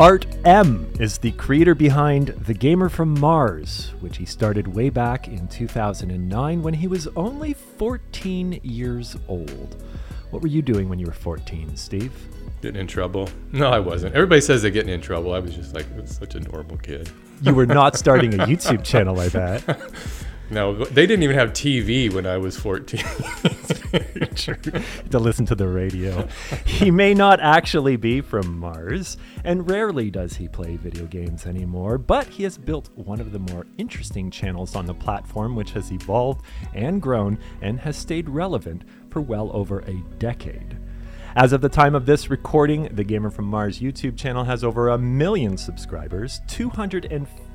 Art M is the creator behind The Gamer from Mars, which he started way back in 2009 when he was only 14 years old. What were you doing when you were 14, Steve? Getting in trouble? No, I wasn't. Everybody says they're getting in trouble. I was just like such a normal kid. You were not starting a YouTube channel, I bet. No, they didn't even have TV when I was 14. To listen to the radio. He may not actually be from Mars, and rarely does he play video games anymore, but he has built one of the more interesting channels on the platform, which has evolved and grown and has stayed relevant for well over a decade. As of the time of this recording, the Gamer from Mars YouTube channel has over a million subscribers, 250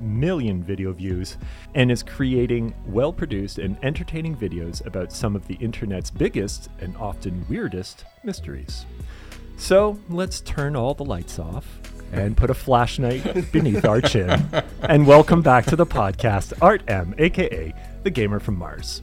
million video views, and is creating well produced and entertaining videos about some of the internet's biggest and often weirdest mysteries. So let's turn all the lights off and put a flashlight beneath our chin. And welcome back to the podcast, Art M, aka the Gamer from Mars.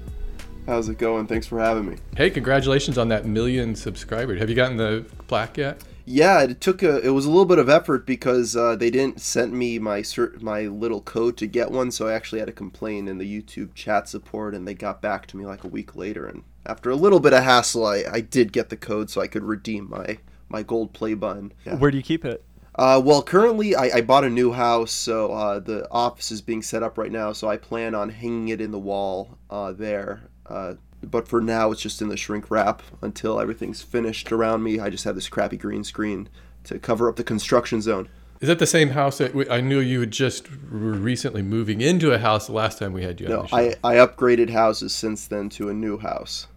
How's it going? Thanks for having me. Hey, congratulations on that million subscribers. Have you gotten the plaque yet? Yeah, it took a. It was a little bit of effort because uh, they didn't send me my cert, my little code to get one, so I actually had to complain in the YouTube chat support, and they got back to me like a week later. And after a little bit of hassle, I, I did get the code, so I could redeem my my gold play button. Yeah. Where do you keep it? Uh, well, currently I, I bought a new house, so uh, the office is being set up right now. So I plan on hanging it in the wall uh, there. Uh, but for now, it's just in the shrink wrap until everything's finished around me. I just have this crappy green screen to cover up the construction zone. Is that the same house that we, I knew you had just were recently moving into a house the last time we had you no, I, I upgraded houses since then to a new house.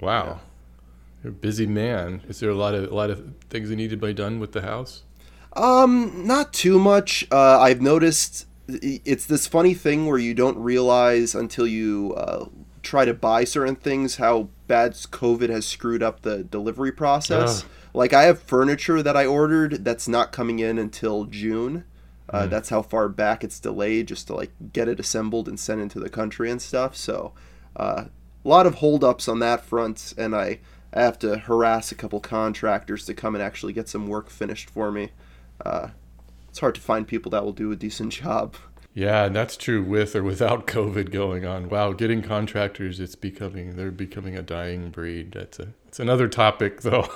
Wow. Yeah. You're a busy man. Is there a lot of a lot of things that need to be done with the house? Um, not too much. Uh, I've noticed it's this funny thing where you don't realize until you uh, try to buy certain things how bad COVID has screwed up the delivery process. Like I have furniture that I ordered that's not coming in until June. Uh, mm. That's how far back it's delayed just to like get it assembled and sent into the country and stuff. So uh, a lot of holdups on that front, and I, I have to harass a couple contractors to come and actually get some work finished for me. Uh, it's hard to find people that will do a decent job. Yeah, and that's true with or without COVID going on. Wow, getting contractors, it's becoming they're becoming a dying breed. That's a it's another topic though,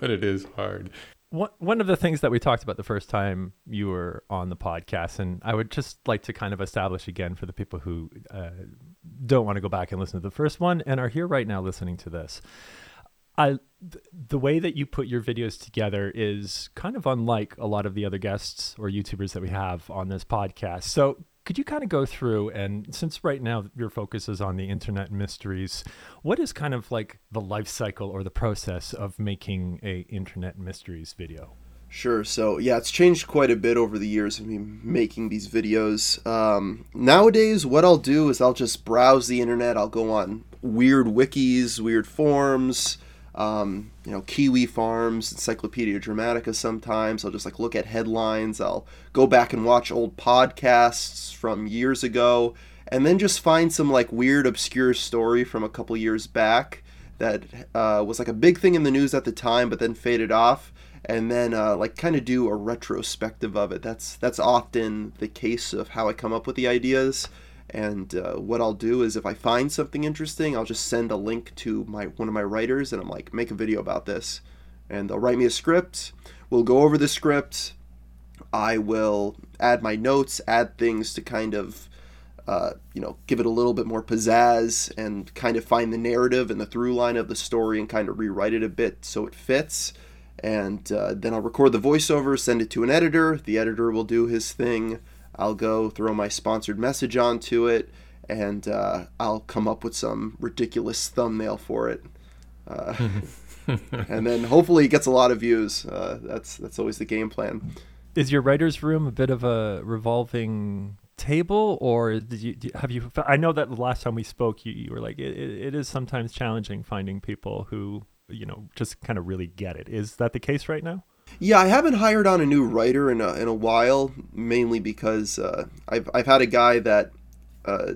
but it is hard. One one of the things that we talked about the first time you were on the podcast, and I would just like to kind of establish again for the people who uh, don't want to go back and listen to the first one and are here right now listening to this. I th- the way that you put your videos together is kind of unlike a lot of the other guests or YouTubers that we have on this podcast. So, could you kind of go through and since right now your focus is on the internet mysteries, what is kind of like the life cycle or the process of making a internet mysteries video? Sure. So yeah, it's changed quite a bit over the years of me making these videos. Um, nowadays, what I'll do is I'll just browse the internet. I'll go on weird wikis, weird forums, um, you know, Kiwi Farms, Encyclopedia Dramatica sometimes. I'll just like look at headlines. I'll go back and watch old podcasts from years ago and then just find some like weird, obscure story from a couple years back that uh, was like a big thing in the news at the time but then faded off and then uh, like kind of do a retrospective of it. That's that's often the case of how I come up with the ideas. And uh, what I'll do is if I find something interesting, I'll just send a link to my one of my writers, and I'm like, make a video about this, and they'll write me a script. We'll go over the script. I will add my notes, add things to kind of, uh, you know, give it a little bit more pizzazz, and kind of find the narrative and the through line of the story, and kind of rewrite it a bit so it fits. And uh, then I'll record the voiceover, send it to an editor. The editor will do his thing I'll go throw my sponsored message onto it, and uh, I'll come up with some ridiculous thumbnail for it. Uh, and then hopefully it gets a lot of views. Uh, that's that's always the game plan. Is your writer's room a bit of a revolving table, or did you have you? I know that the last time we spoke, you, you were like, it, it is sometimes challenging finding people who you know just kind of really get it. Is that the case right now? Yeah, I haven't hired on a new writer in a, in a while, mainly because uh, I've, I've had a guy that uh,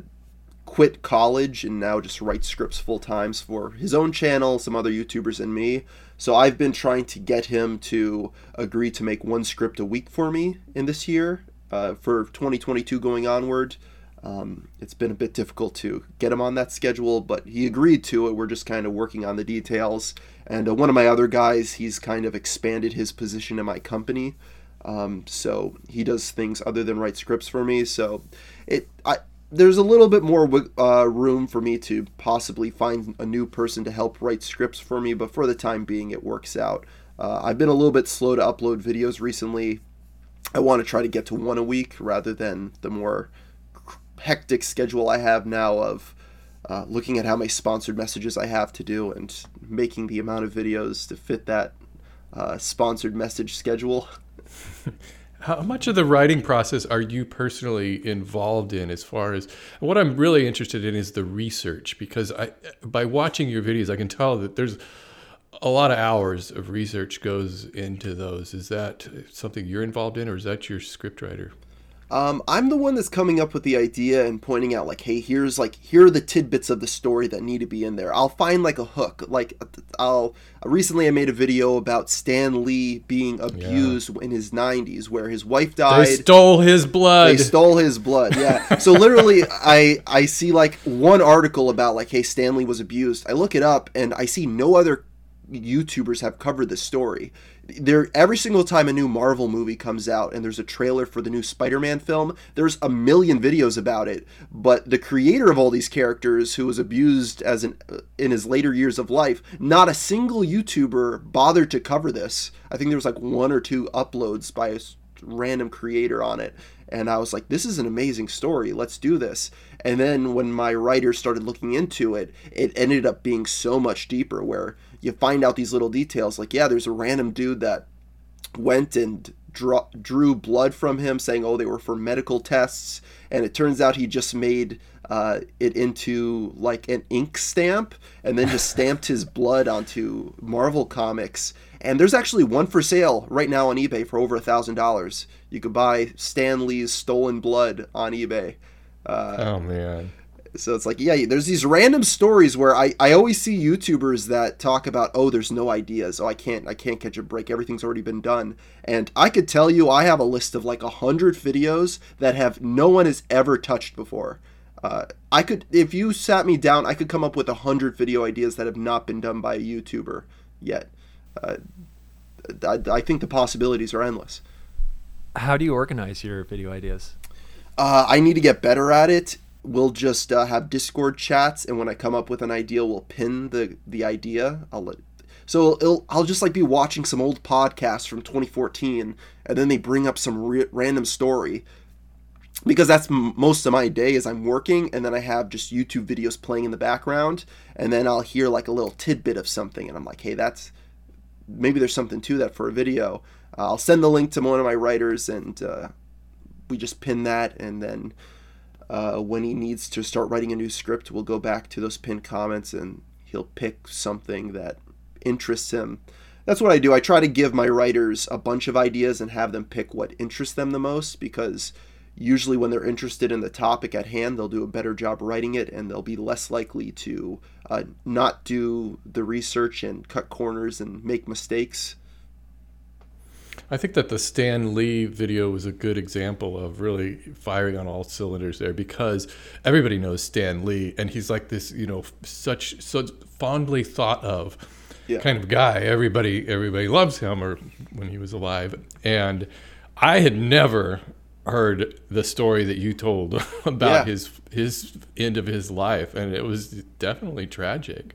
quit college and now just writes scripts full times for his own channel, some other YouTubers, and me. So I've been trying to get him to agree to make one script a week for me in this year uh, for 2022 going onward. Um, it's been a bit difficult to get him on that schedule, but he agreed to it. We're just kind of working on the details. And uh, one of my other guys, he's kind of expanded his position in my company. Um, so he does things other than write scripts for me. So it, I, there's a little bit more uh, room for me to possibly find a new person to help write scripts for me, but for the time being, it works out. Uh, I've been a little bit slow to upload videos recently. I want to try to get to one a week rather than the more hectic schedule I have now of uh, looking at how many sponsored messages I have to do and making the amount of videos to fit that uh, sponsored message schedule. How much of the writing process are you personally involved in as far as what I'm really interested in is the research because I by watching your videos I can tell that there's a lot of hours of research goes into those. Is that something you're involved in or is that your scriptwriter? Um, I'm the one that's coming up with the idea and pointing out like, hey, here's like here are the tidbits of the story that need to be in there. I'll find like a hook. Like I'll recently I made a video about Stan Lee being abused yeah. in his 90s, where his wife died. They stole his blood. They stole his blood. Yeah. so literally, I I see like one article about like, hey, Stan Lee was abused. I look it up and I see no other YouTubers have covered the story there every single time a new Marvel movie comes out and there's a trailer for the new Spider-Man film, there's a million videos about it. But the creator of all these characters, who was abused as an in his later years of life, not a single YouTuber bothered to cover this. I think there was like one or two uploads by a random creator on it. And I was like, this is an amazing story. Let's do this. And then when my writers started looking into it, it ended up being so much deeper where you find out these little details. Like, yeah, there's a random dude that went and drew, drew blood from him, saying, oh, they were for medical tests. And it turns out he just made uh, it into like an ink stamp and then just stamped his blood onto Marvel comics. And there's actually one for sale right now on eBay for over a thousand dollars. You could buy Stan Lee's stolen blood on eBay. Uh, oh man! So it's like, yeah, there's these random stories where I, I always see YouTubers that talk about, oh, there's no ideas. Oh, I can't I can't catch a break. Everything's already been done. And I could tell you, I have a list of like a hundred videos that have no one has ever touched before. Uh, I could, if you sat me down, I could come up with a hundred video ideas that have not been done by a YouTuber yet. Uh, I, I think the possibilities are endless. How do you organize your video ideas? Uh, I need to get better at it we'll just uh, have Discord chats, and when I come up with an idea, we'll pin the the idea. I'll let, so I'll just like be watching some old podcasts from 2014, and then they bring up some re- random story because that's m- most of my day is I'm working, and then I have just YouTube videos playing in the background, and then I'll hear like a little tidbit of something, and I'm like, hey, that's maybe there's something to that for a video. Uh, I'll send the link to one of my writers, and uh, we just pin that, and then uh, when he needs to start writing a new script, we'll go back to those pinned comments and he'll pick something that interests him. That's what I do. I try to give my writers a bunch of ideas and have them pick what interests them the most because usually when they're interested in the topic at hand, they'll do a better job writing it and they'll be less likely to uh, not do the research and cut corners and make mistakes I think that the Stan Lee video was a good example of really firing on all cylinders there because everybody knows Stan Lee and he's like this, you know, such such fondly thought of yeah. kind of guy. Everybody everybody loves him or when he was alive. And I had never heard the story that you told about yeah. his his end of his life and it was definitely tragic.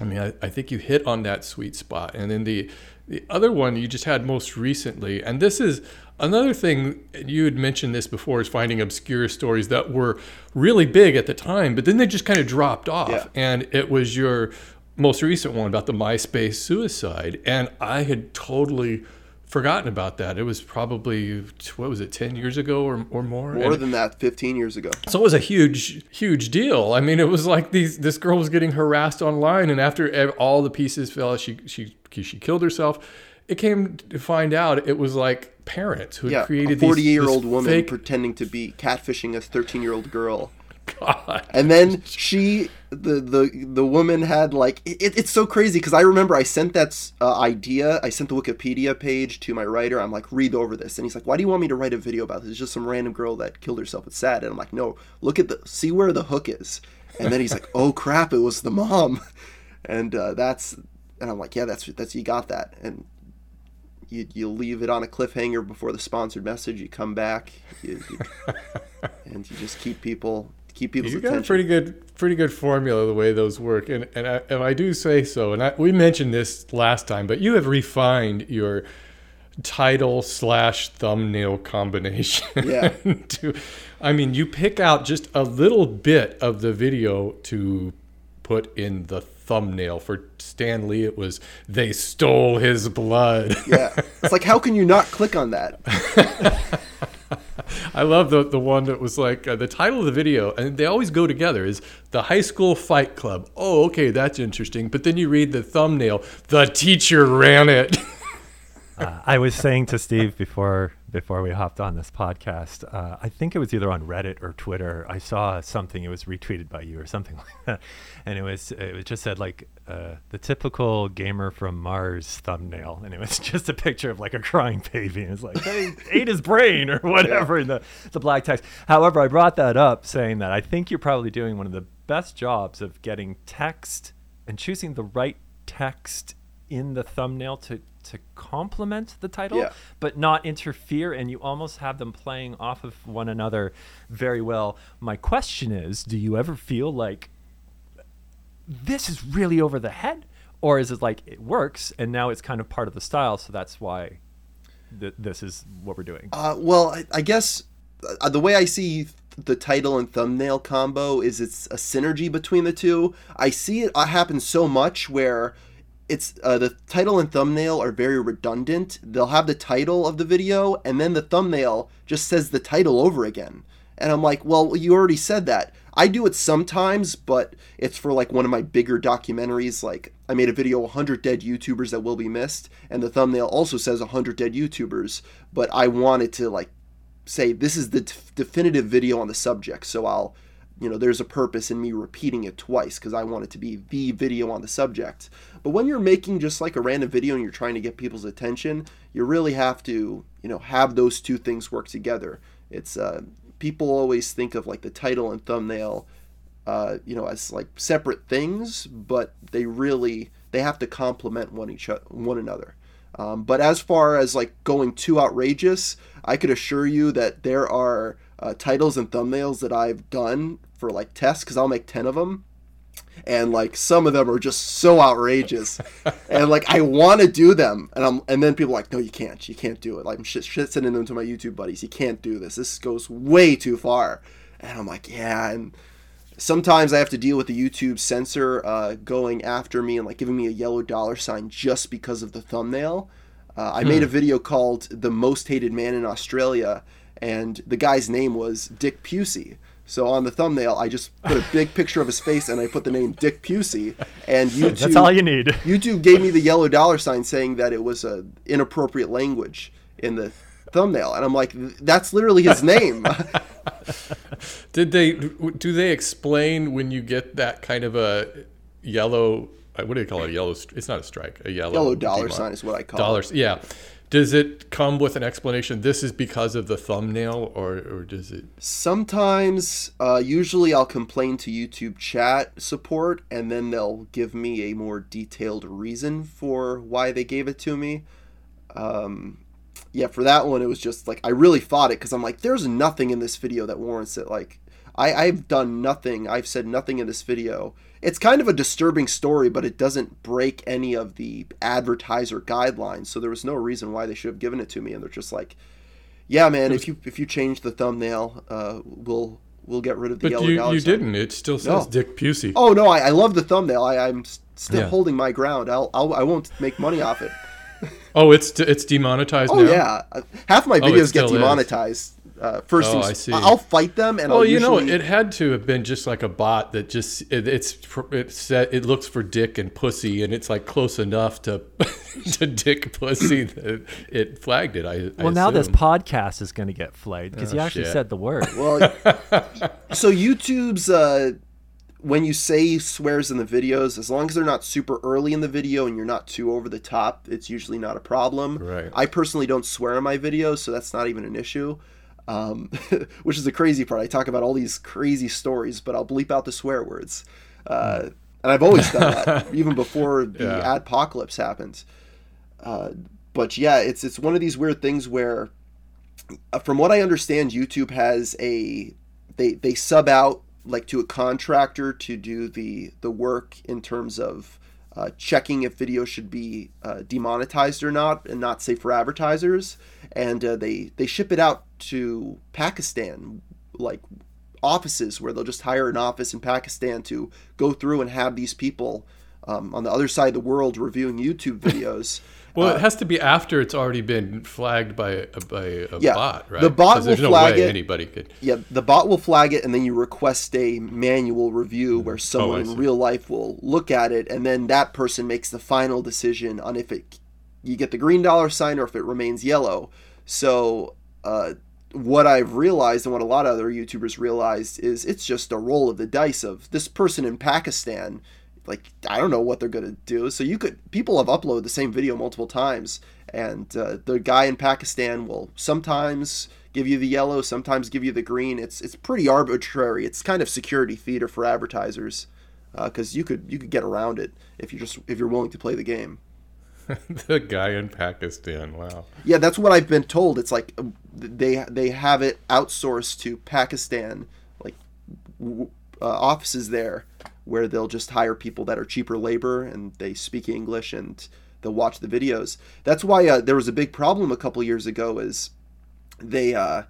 I mean, I, I think you hit on that sweet spot. And then the the other one you just had most recently, and this is another thing you had mentioned this before, is finding obscure stories that were really big at the time, but then they just kind of dropped off. Yeah. And it was your most recent one about the MySpace suicide. And I had totally forgotten about that. It was probably what was it, ten years ago or, or more? More and than that, fifteen years ago. So it was a huge, huge deal. I mean, it was like these this girl was getting harassed online, and after all the pieces fell, she she she killed herself. It came to find out it was like parents who had yeah, created a forty-year-old woman fake... pretending to be catfishing a thirteen-year-old girl. God. And then she, the the the woman had like it, it's so crazy because I remember I sent that uh, idea, I sent the Wikipedia page to my writer. I'm like, read over this, and he's like, why do you want me to write a video about this? It's just some random girl that killed herself. It's sad, and I'm like, no, look at the see where the hook is. And then he's like, oh crap, it was the mom, and uh, that's and I'm like, yeah, that's that's you got that, and you you leave it on a cliffhanger before the sponsored message. You come back, you, you, and you just keep people keep people's You attention. got a pretty good, pretty good formula the way those work, and and I, and I do say so. And I, we mentioned this last time, but you have refined your title slash thumbnail combination. Yeah. to, I mean, you pick out just a little bit of the video to put in the thumbnail. For Stan Lee, it was they stole his blood. yeah, it's like how can you not click on that? I love the the one that was like uh, the title of the video, and they always go together. Is the high school fight club? Oh, okay, that's interesting. But then you read the thumbnail. The teacher ran it. Uh, I was saying to Steve before before we hopped on this podcast, uh, I think it was either on Reddit or Twitter. I saw something. It was retweeted by you or something like that, and it was it just said like uh, the typical gamer from Mars thumbnail, and it was just a picture of like a crying baby, and it's like they ate his brain or whatever in the the black text. However, I brought that up saying that I think you're probably doing one of the best jobs of getting text and choosing the right text in the thumbnail to to complement the title Yeah. but not interfere and you almost have them playing off of one another very well my question is do you ever feel like this is really over the head or is it like it works and now it's kind of part of the style so that's why th- this is what we're doing Uh, well, I, I guess uh, the way I see the title and thumbnail combo is it's a synergy between the two. I see it happen so much where it's uh, the title and thumbnail are very redundant. They'll have the title of the video and then the thumbnail just says the title over again. And I'm like, well, you already said that. I do it sometimes, but it's for like one of my bigger documentaries. Like I made a video 100 dead YouTubers that will be missed, and the thumbnail also says 100 dead YouTubers, but I wanted to like say this is the d- definitive video on the subject, so I'll you know, there's a purpose in me repeating it twice because I want it to be the video on the subject. But when you're making just like a random video and you're trying to get people's attention, you really have to, you know, have those two things work together. It's uh, people always think of like the title and thumbnail, uh, you know, as like separate things, but they really they have to complement one each o- one another. Um, but as far as like going too outrageous, I could assure you that there are uh, titles and thumbnails that I've done for like tests because I'll make 10 of them. And like some of them are just so outrageous, and like I want to do them, and I'm and then people are like, no, you can't, you can't do it. Like I'm shit, shit sending them to my YouTube buddies. You can't do this. This goes way too far, and I'm like, yeah. And sometimes I have to deal with the YouTube censor uh, going after me and like giving me a yellow dollar sign just because of the thumbnail. Uh, I made a video called "The Most Hated Man in Australia," and the guy's name was Dick Pusey. So on the thumbnail, I just put a big picture of his face and I put the name Dick Pusey. And YouTube, that's all you need YouTube gave me the yellow dollar sign saying that it was a inappropriate language in the thumbnail, and I'm like, that's literally his name. Did they do they explain when you get that kind of a yellow? uh, What do you call it? A yellow? It's not a strike. A yellow yellow dollar demon- sign is what I call Dollars. it. Yeah. Does it come with an explanation? This is because of the thumbnail, or or does it? Sometimes, uh, usually I'll complain to YouTube chat support, and then they'll give me a more detailed reason for why they gave it to me. Um, yeah, for that one, it was just like I really fought it because I'm like, there's nothing in this video that warrants it. Like, I, I've done nothing. I've said nothing in this video. It's kind of a disturbing story, but it doesn't break any of the advertiser guidelines. So there was no reason why they should have given it to me. And they're just like, yeah, man, if you if you change the thumbnail, uh, we'll we'll get rid of the But yellow you you didn't. It still says No. Dick Pusey. Oh no, I, I love the thumbnail. I, I'm still Yeah. holding my ground. I'll, I'll I won't make money off it. Oh, it's it's demonetized Oh now. yeah, Uh, half my Oh, videos still get is. Demonetized. Uh, first Oh, things, I see. I'll fight them, and Well, I'll you know, it had to have been just like a bot that just it, it's it set it looks for dick and pussy, and it's like close enough to to dick pussy that it flagged it. I I Well, now this podcast is going to get flagged because you actually shit. said the word. Well, so YouTube's uh, when you say swears in the videos, as long as they're not super early in the video and you're not too over the top, it's usually not a problem. Right. I personally don't swear in my videos, so that's not even an issue. Um, which is the crazy part. I talk about all these crazy stories, but I'll bleep out the swear words. Uh, and I've always done that, even before the Yeah. adpocalypse happened. Uh, but yeah, it's it's one of these weird things where uh, from what I understand, YouTube has a they they sub out like to a contractor to do the the work in terms of uh, checking if videos should be uh, demonetized or not and not safe for advertisers, and uh, they they ship it out to Pakistan like offices where they'll just hire an office in Pakistan to go through and have these people um, on the other side of the world reviewing YouTube videos. Well, Uh, it has to be after it's already been flagged by a, by a Yeah, bot, right? the bot will no flag way it. anybody could. Yeah, the bot will flag it, and then you request a manual review where someone in real life will look at it, and then that person makes the final decision on if it you get the green dollar sign or if it remains yellow. So, uh, what I've realized and what a lot of other YouTubers realized is it's just a roll of the dice of this person in Pakistan. Like I don't know what they're gonna do. So you could people have uploaded the same video multiple times, and uh, the guy in Pakistan will sometimes give you the yellow, sometimes give you the green. It's it's pretty arbitrary. It's kind of security theater for advertisers, because you could you could get around it if you just if you're willing to play the game. the guy in Pakistan. Wow. Yeah, that's what I've been told. It's like uh, they they have it outsourced to Pakistan, like uh, offices there, where they'll just hire people that are cheaper labor and they speak English and they'll watch the videos. That's why uh, there was a big problem a couple years ago. Is they uh,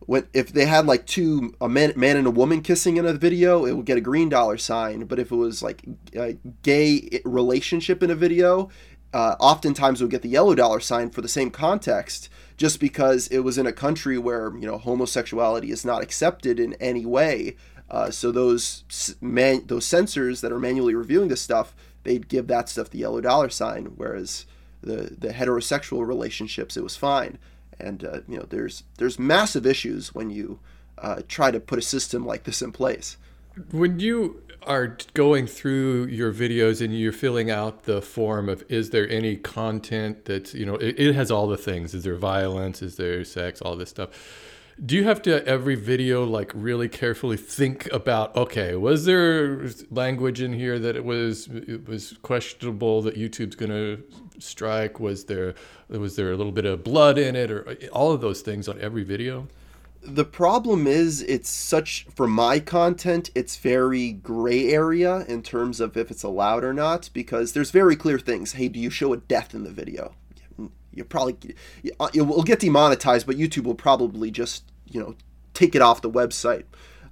when if they had like two a man, man and a woman kissing in a video, it would get a green dollar sign. But if it was like a gay relationship in a video, uh, oftentimes would get the yellow dollar sign for the same context, just because it was in a country where you know homosexuality is not accepted in any way. Uh, so those man, those censors that are manually reviewing this stuff, they'd give that stuff the yellow dollar sign, whereas the the heterosexual relationships it was fine. And uh, you know there's there's massive issues when you uh, try to put a system like this in place. When you are going through your videos and you're filling out the form of is there any content that's you know it, it has all the things. Is there violence? Is there sex? All this stuff. Do you have to every video like really carefully think about okay was there language in here that it was it was questionable that YouTube's going to strike? Was there was there a little bit of blood in it or all of those things on every video the problem is it's such for my content it's very gray area in terms of if it's allowed or not because there's very clear things. Hey do you show a death in the video? You probably it will get demonetized but youtube will probably just you know take it off the website.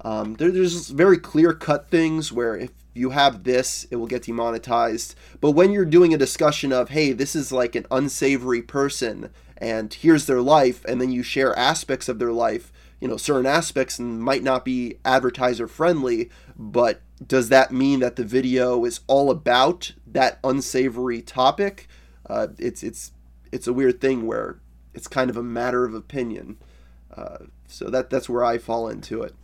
Um, there, there's very clear cut things where if you have this it will get demonetized. But when you're doing a discussion of hey this is like an unsavory person and here's their life and then you share aspects of their life you know certain aspects might not be advertiser friendly but does that mean that the video is all about that unsavory topic uh, it's it's it's a weird thing where it's kind of a matter of opinion uh, so that that's where I fall into it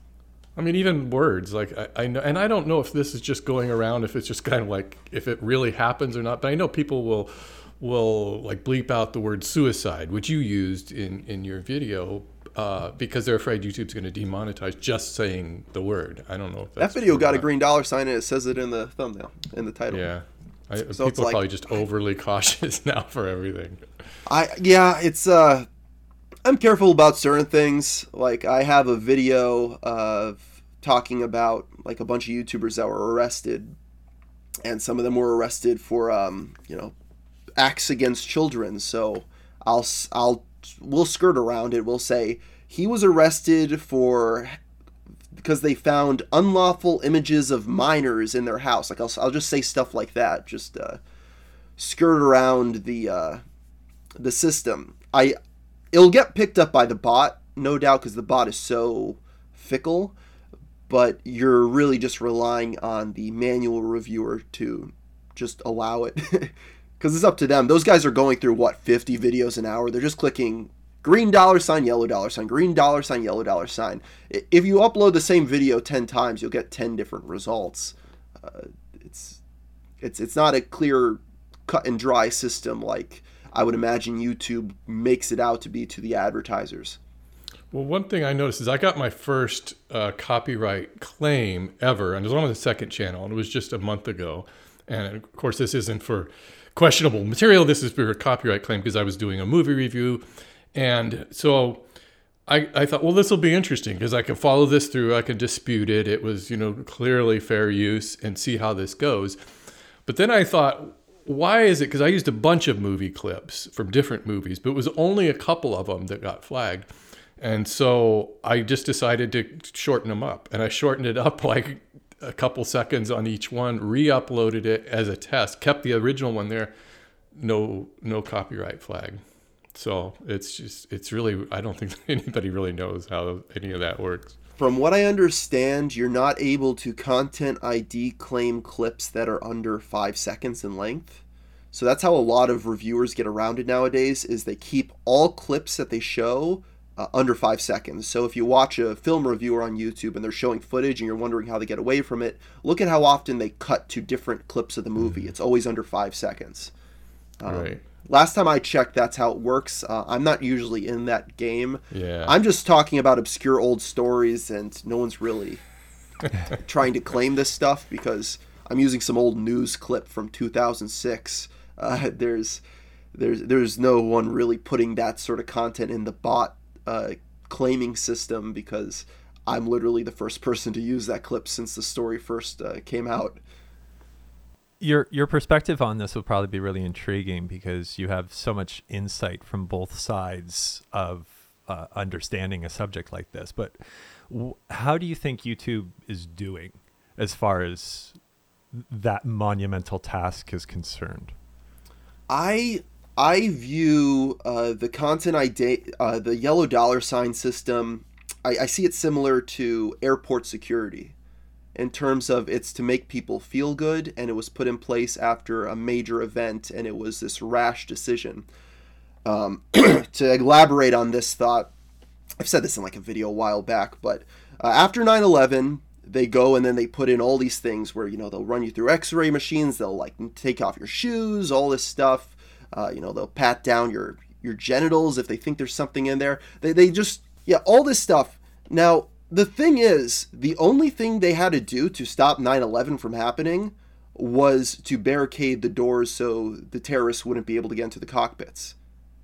I mean, even words like I, I know, and I don't know if this is just going around, if it's just kind of like if it really happens or not. But I know people will will like bleep out the word suicide, which you used in in your video, uh, because they're afraid YouTube's going to demonetize just saying the word. I don't know if that video got a green dollar sign and it says it in the thumbnail in the title Yeah, I, So people are like- probably just overly cautious now for everything. I yeah, it's uh I'm careful about certain things. Like I have a video of talking about like a bunch of YouTubers that were arrested and some of them were arrested for um, you know, acts against children. So I'll I'll we'll skirt around it. We'll say he was arrested for because they found unlawful images of minors in their house. Like I'll, I'll just say stuff like that. Just uh, skirt around the uh, the system. I it'll get picked up by the bot no doubt, because the bot is so fickle. But you're really just relying on the manual reviewer to just allow it, because it's up to them. Those guys are going through what 50 videos an hour. They're just clicking green dollar sign, yellow dollar sign, green dollar sign, yellow dollar sign. If you upload the same video 10 times, you'll get 10 different results. Uh, it's it's it's not a clear cut and dry system like I would imagine YouTube makes it out to be to the advertisers. Well, one thing I noticed is I got my first uh, copyright claim ever, and it was on the second channel, and it was just a month ago. And of course, this isn't for questionable material. This is for a copyright claim because I was doing a movie review and so I, I thought, well, this will be interesting because I can follow this through. I can dispute it. It was, you know, clearly fair use and see how this goes. But then I thought, why is it? Because I used a bunch of movie clips from different movies, but it was only a couple of them that got flagged. And so I just decided to shorten them up. And I shortened it up like a couple seconds on each one, re uploaded it as a test, kept the original one there, no, no copyright flag. So it's just, it's really, I don't think anybody really knows how any of that works. From what I understand, you're not able to content ID claim clips that are under five seconds in length. So that's how a lot of reviewers get around it nowadays is they keep all clips that they show uh, under five seconds. So if you watch a film reviewer on YouTube and they're showing footage and you're wondering how they get away from it, look at how often they cut to different clips of the movie. Mm-hmm. It's always under five seconds. Um, right. Last time I checked, that's how it works. Uh, I'm not usually in that game. Yeah. I'm just talking about obscure old stories, and no one's really trying to claim this stuff because I'm using some old news clip from 2006. Uh, there's there's there's no one really putting that sort of content in the bot uh, claiming system because I'm literally the first person to use that clip since the story first uh, came out your your perspective on this will probably be really intriguing because you have so much insight from both sides of uh, understanding a subject like this. But w- how do you think YouTube is doing as far as that monumental task is concerned? I I view uh, the content ID, uh, the yellow dollar sign system. I, I see it similar to airport security in terms of it's to make people feel good and it was put in place after a major event and it was this rash decision. Um, to elaborate on this thought, I've said this in like a video a while back, but uh, after 9 11, they go and then they put in all these things where, you know, they'll run you through x ray machines, they'll like take off your shoes, all this stuff. Uh, you know, they'll pat down your, your genitals if they think there's something in there. They, they just, yeah, all this stuff. Now, the thing is, the only thing they had to do to stop 9 11 from happening was to barricade the doors so the terrorists wouldn't be able to get into the cockpits.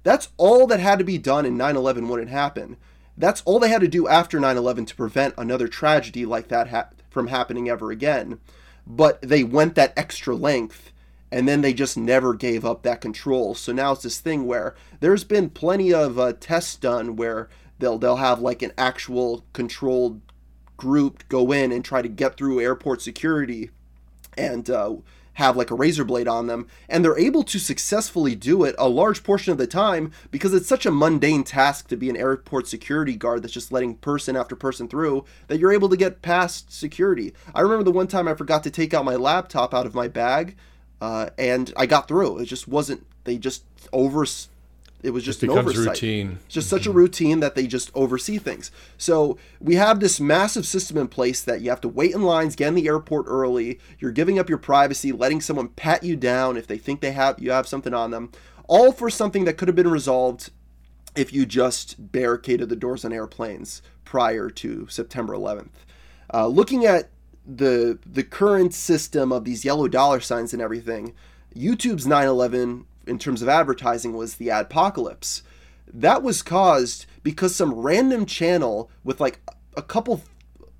That's all that had to be done in 9 11 when it happened. That's all they had to do after 9 11 to prevent another tragedy like that ha- from happening ever again. But they went that extra length and then they just never gave up that control. So now it's this thing where there's been plenty of uh, tests done where they'll they'll have like an actual controlled group go in and try to get through airport security and uh, have like a razor blade on them and they're able to successfully do it a large portion of the time because it's such a mundane task to be an airport security guard that's just letting person after person through that you're able to get past security i remember the one time i forgot to take out my laptop out of my bag uh, and i got through it just wasn't they just over it was just it an oversight. routine. It's just such a routine that they just oversee things. So we have this massive system in place that you have to wait in lines, get in the airport early. You're giving up your privacy, letting someone pat you down if they think they have you have something on them, all for something that could have been resolved if you just barricaded the doors on airplanes prior to September 11th. Uh, looking at the the current system of these yellow dollar signs and everything, YouTube's 9/11 in terms of advertising was the adpocalypse. That was caused because some random channel with like a couple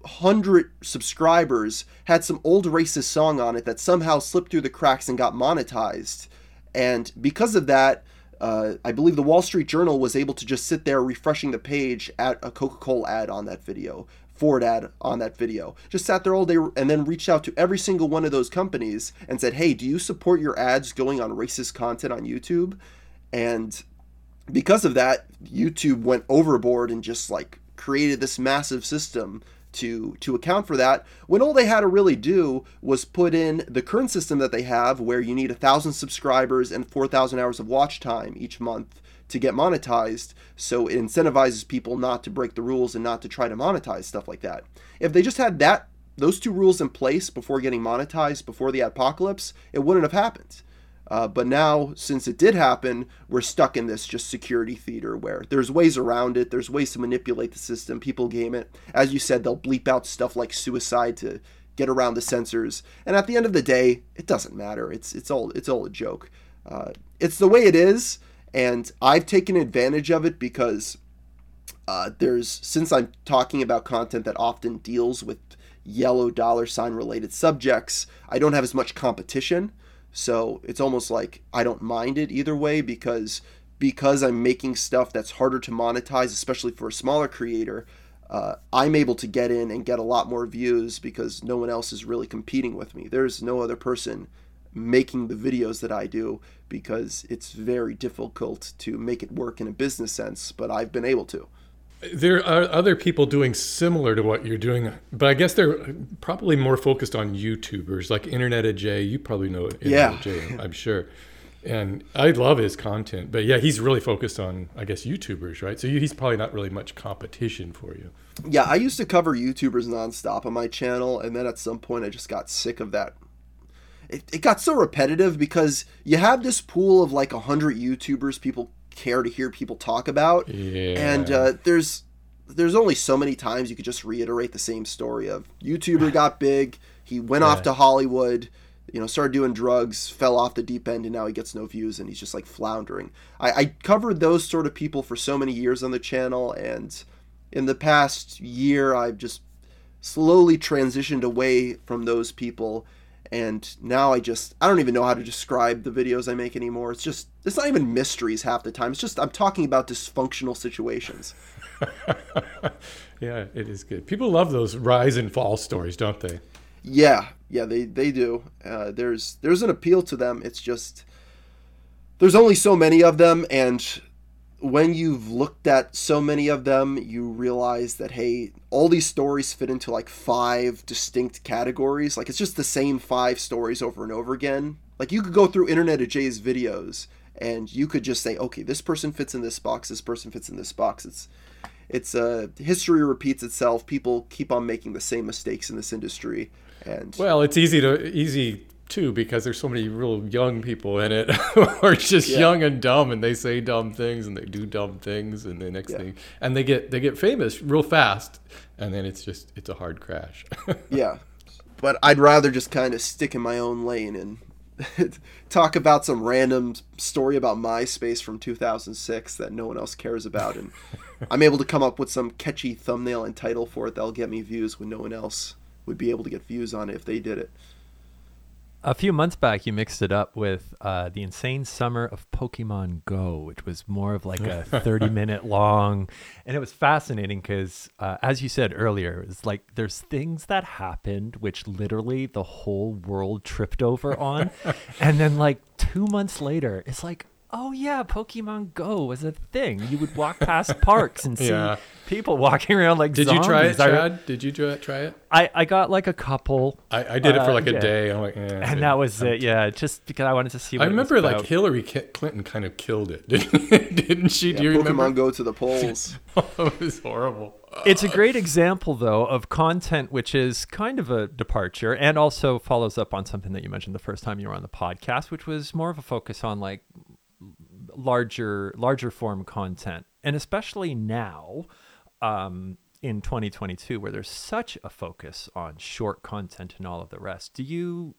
hundred subscribers had some old racist song on it that somehow slipped through the cracks and got monetized. And because of that, uh, I believe the Wall Street Journal was able to just sit there refreshing the page at a Coca Cola ad on that video. Ford ad on that video. Just sat there all day and then reached out to every single one of those companies and said, "Hey, do you support your ads going on racist content on YouTube?" And because of that, YouTube went overboard and just like created this massive system to to account for that when all they had to really do was put in the current system that they have where you need a thousand subscribers and 4000 hours of watch time each month to get monetized so it incentivizes people not to break the rules and not to try to monetize stuff like that if they just had that those two rules in place before getting monetized before the adpocalypse it wouldn't have happened uh, but now, since it did happen, we're stuck in this just security theater where there's ways around it. There's ways to manipulate the system. People game it. As you said, they'll bleep out stuff like suicide to get around the censors. And at the end of the day, it doesn't matter. It's it's all it's all a joke. Uh, it's the way it is, and I've taken advantage of it because uh, there's since I'm talking about content that often deals with yellow dollar sign related subjects, I don't have as much competition. So it's almost like I don't mind it either way because because I'm making stuff that's harder to monetize, especially for a smaller creator. Uh, I'm able to get in and get a lot more views because no one else is really competing with me. There's no other person making the videos that I do because it's very difficult to make it work in a business sense, but I've been able to. There are other people doing similar to what you're doing, but I guess they're probably more focused on YouTubers like Internet of J. You probably know Internet Yeah. J, I'm sure. And I love his content, but yeah, he's really focused on, I guess, YouTubers, right? So he's probably not really much competition for you. Yeah, I used to cover YouTubers nonstop on my channel, and then at some point I just got sick of that. It, it got so repetitive because you have this pool of like 100 YouTubers people care to hear people talk about. Yeah. And uh, there's there's only so many times you could just reiterate the same story of YouTuber got big, he went off to Hollywood, you know, started doing drugs, fell off the deep end, and now he gets no views and he's just like floundering. I, I covered those sort of people for so many years on the channel, and in the past year, I've just slowly transitioned away from those people. And now I just I don't even know how to describe the videos I make anymore. It's just it's not even mysteries half the time. It's just I'm talking about dysfunctional situations. yeah, it is good. People love those rise and fall stories, don't they? Yeah, yeah, they they do. Uh, there's there's an appeal to them. It's just there's only so many of them, and when you've looked at so many of them, you realize that hey, all these stories fit into like five distinct categories. Like it's just the same five stories over and over again. Like you could go through Internet of Jay's videos, and you could just say, okay, this person fits in this box. This person fits in this box. It's it's uh, history repeats itself. People keep on making the same mistakes in this industry, and Well, it's easy to easy too because there's so many real young people in it who are just Yeah. young and dumb and they say dumb things and they do dumb things and the next Yeah. thing and they get they get famous real fast and then it's just it's a hard crash. yeah. But I'd rather just kind of stick in my own lane and talk about some random story about MySpace from 2006 that no one else cares about, and I'm able to come up with some catchy thumbnail and title for it that'll get me views when no one else would be able to get views on it if they did it. A few months back, you mixed it up with uh, the insane summer of Pokemon Go, which was more of like a 30 minute long. And it was fascinating because, uh, as you said earlier, it's like there's things that happened which literally the whole world tripped over on. and then, like, two months later, it's like, oh, yeah, Pokemon Go was a thing. You would walk past parks and see Yeah. people walking around like Did you try it, zombies. I- Chad? Did you try it? Try it? I, I got like a couple. I, I did it for Uh, like a day. I'm like, eh, And that was it, yeah. Just because I wanted to see. What I it was remember like about. Hillary Clinton kind of killed it, didn't she? Yeah, Do you Pokemon remember? Go to the polls. it was horrible. It's a great example, though, of content which is kind of a departure and also follows up on something that you mentioned the first time you were on the podcast, which was more of a focus on like larger, larger form content, and especially now, um, in 2022, where there's such a focus on short content and all of the rest. Do you?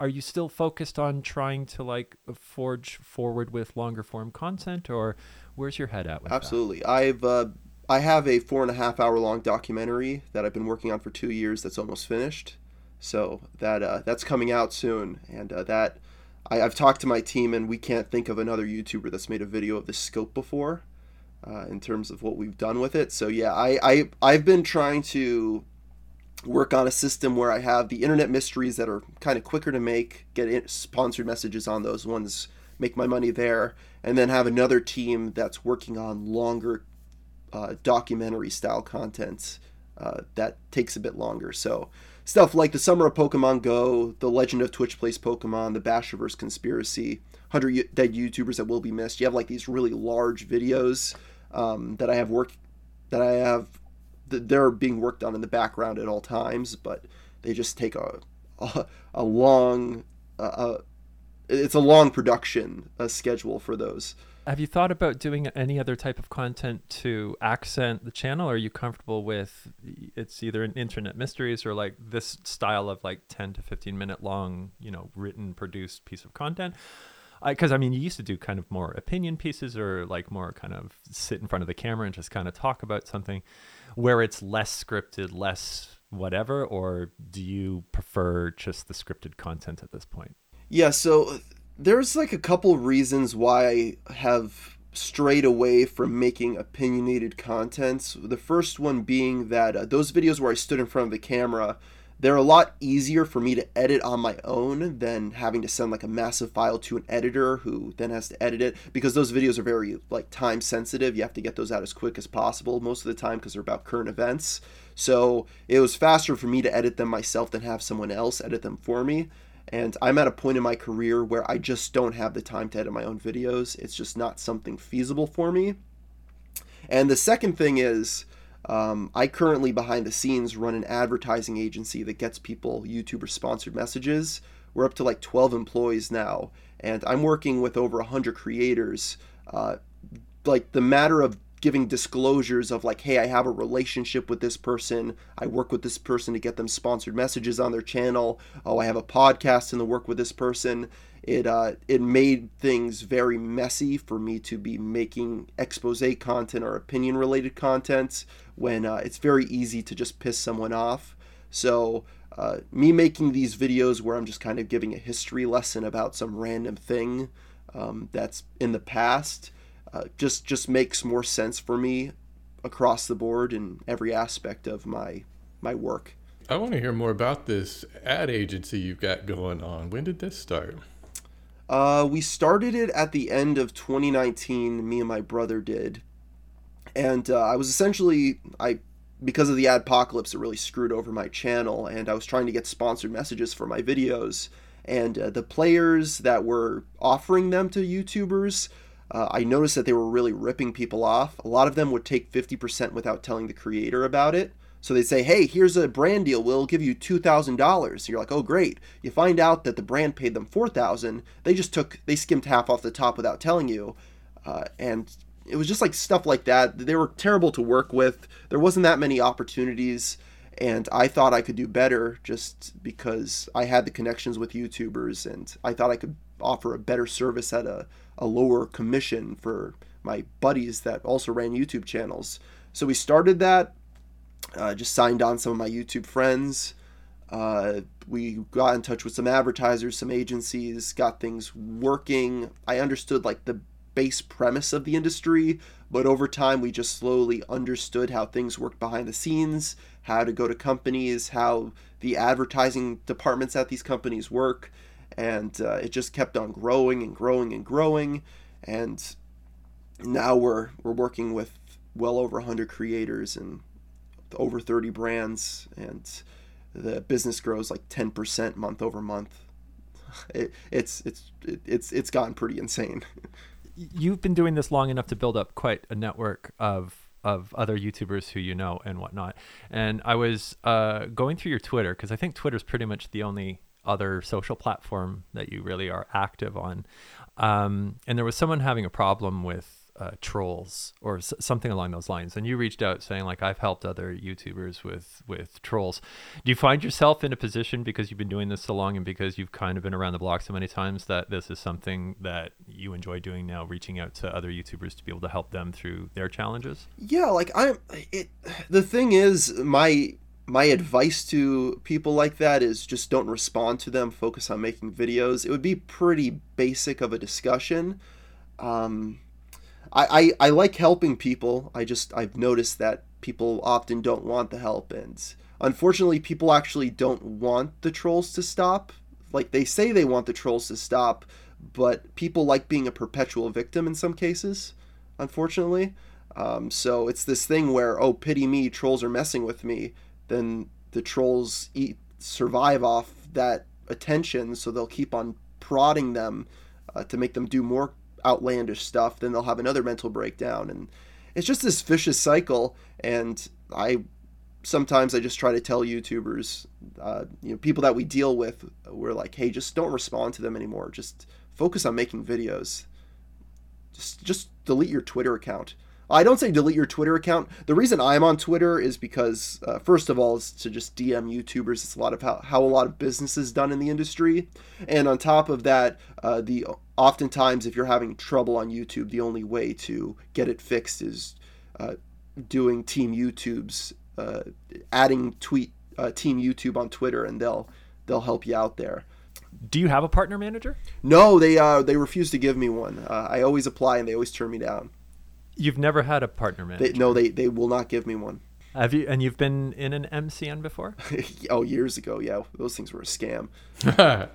Are you still focused on trying to like forge forward with longer form content, or where's your head at with that? Absolutely. I've uh, I have a four and a half hour long documentary that I've been working on for two years. That's almost finished. So that uh, that's coming out soon, and uh, that I, I've talked to my team, and we can't think of another YouTuber that's made a video of this scope before, uh, in terms of what we've done with it. So yeah, I, I I've been trying to work on a system where I have the internet mysteries that are kind of quicker to make, get sponsored messages on those ones make my money there, and then have another team that's working on longer uh, documentary style content uh, that takes a bit longer. So stuff like the Summer of Pokemon Go, the Legend of Twitch Plays Pokemon, the Bashiverse Conspiracy, 100 Dead YouTubers That Will Be Missed. You have like these really large videos um, that I have work that I have that they're being worked on in the background at all times, but they just take a a, a long uh, it's a long production uh, schedule for those. Have you thought about doing any other type of content to accent the channel? Are you comfortable with it's either an internet mysteries or like this style of like 10 to 15 minute long, you know, written, produced piece of content? Because I, I mean, you used to do kind of more opinion pieces or like more kind of sit in front of the camera and just kind of talk about something where it's less scripted, less whatever. Or do you prefer just the scripted content at this point? Yeah, so there's like a couple reasons why I have strayed away from making opinionated contents. The first one being that uh, those videos where I stood in front of the camera, they're a lot easier for me to edit on my own than having to send like a massive file to an editor who then has to edit it because those videos are very like time sensitive. You have to get those out as quick as possible most of the time because they're about current events. So it was faster for me to edit them myself than have someone else edit them for me. And I'm at a point in my career where I just don't have the time to edit my own videos. It's just not something feasible for me. And the second thing is, um, I currently behind the scenes run an advertising agency that gets people YouTuber sponsored messages. We're up to like 12 employees now, and I'm working with over 100 creators. Uh, like the matter of giving disclosures of like hey i have a relationship with this person. I work with this person to get them sponsored messages on their channel. Oh i have a podcast and the work with this person. It uh, it made things very messy for me to be making expose content or opinion related content when uh, it's very easy to just piss someone off. So uh, me making these videos where i'm just kind of giving a history lesson about some random thing um, that's in the past uh, just just makes more sense for me across the board in every aspect of my my work. I want to hear more about this ad agency you've got going on. When did this start? Uh, we started it at the end of 2019. Me and my brother did, and uh, I was essentially I because of the adpocalypse, it really screwed over my channel, and I was trying to get sponsored messages for my videos, and uh, the players that were offering them to YouTubers uh, I noticed that they were really ripping people off. A lot of them would take 50% without telling the creator about it. So they'd say, hey, here's a brand deal. We'll give you $2,000. You're like, oh, great. You find out that the brand paid them 4000 They just took, they skimmed half off the top without telling you. Uh, and it was just like stuff like that. They were terrible to work with. There wasn't that many opportunities. And I thought I could do better just because I had the connections with YouTubers and I thought I could offer a better service at a a lower commission for my buddies that also ran YouTube channels. So we started that, uh, just signed on some of my YouTube friends. Uh, we got in touch with some advertisers, some agencies, got things working. I understood like the base premise of the industry, but over time we just slowly understood how things worked behind the scenes, how to go to companies, how the advertising departments at these companies work and uh, it just kept on growing and growing and growing. And now we're we're working with well over 100 creators and over 30 brands and the business grows like 10% month over month. It, it's it's it, it's it's gotten pretty insane. You've been doing this long enough to build up quite a network of of other YouTubers who you know and whatnot. And I was uh, going through your Twitter because I think Twitter is pretty much the only other social platform that you really are active on. Um, and there was someone having a problem with uh, trolls or s- something along those lines, and you reached out saying like I've helped other YouTubers with with trolls. Do you find yourself in a position because you've been doing this so long and because you've kind of been around the block so many times that this is something that you enjoy doing now, reaching out to other YouTubers to be able to help them through their challenges? Yeah, like I'm. It. The thing is, my my advice to people like that is just don't respond to them focus on making videos it would be pretty basic of a discussion um, I, I, I like helping people i just i've noticed that people often don't want the help and unfortunately people actually don't want the trolls to stop like they say they want the trolls to stop but people like being a perpetual victim in some cases, unfortunately. Um, so it's this thing where, oh, pity me, trolls are messing with me. Then the trolls eat survive off that attention, so they'll keep on prodding them uh, to make them do more outlandish stuff. Then they'll have another mental breakdown, and it's just this vicious cycle. And I sometimes I just try to tell YouTubers, uh, you know, people that we deal with, we're like, hey, just don't respond to them anymore. Just focus on making videos. Just just delete your Twitter account. I don't say delete your Twitter account. The reason I'm on Twitter is because, uh, first of all, is to just DM YouTubers. It's a lot of how, how a lot of business is done in the industry. And on top of that, uh, the oftentimes if you're having trouble on YouTube, the only way to get it fixed is uh, doing Team YouTube's, uh, adding tweet uh, Team YouTube on Twitter, and they'll they'll help you out there. Do you have a partner manager? No, they uh, they refuse to give me one. I always apply, and they always turn me down. You've never had a partner manager. They, no, they they will not give me one. Have you? And you've been in an MCN before? oh, years ago. Yeah, those things were a scam.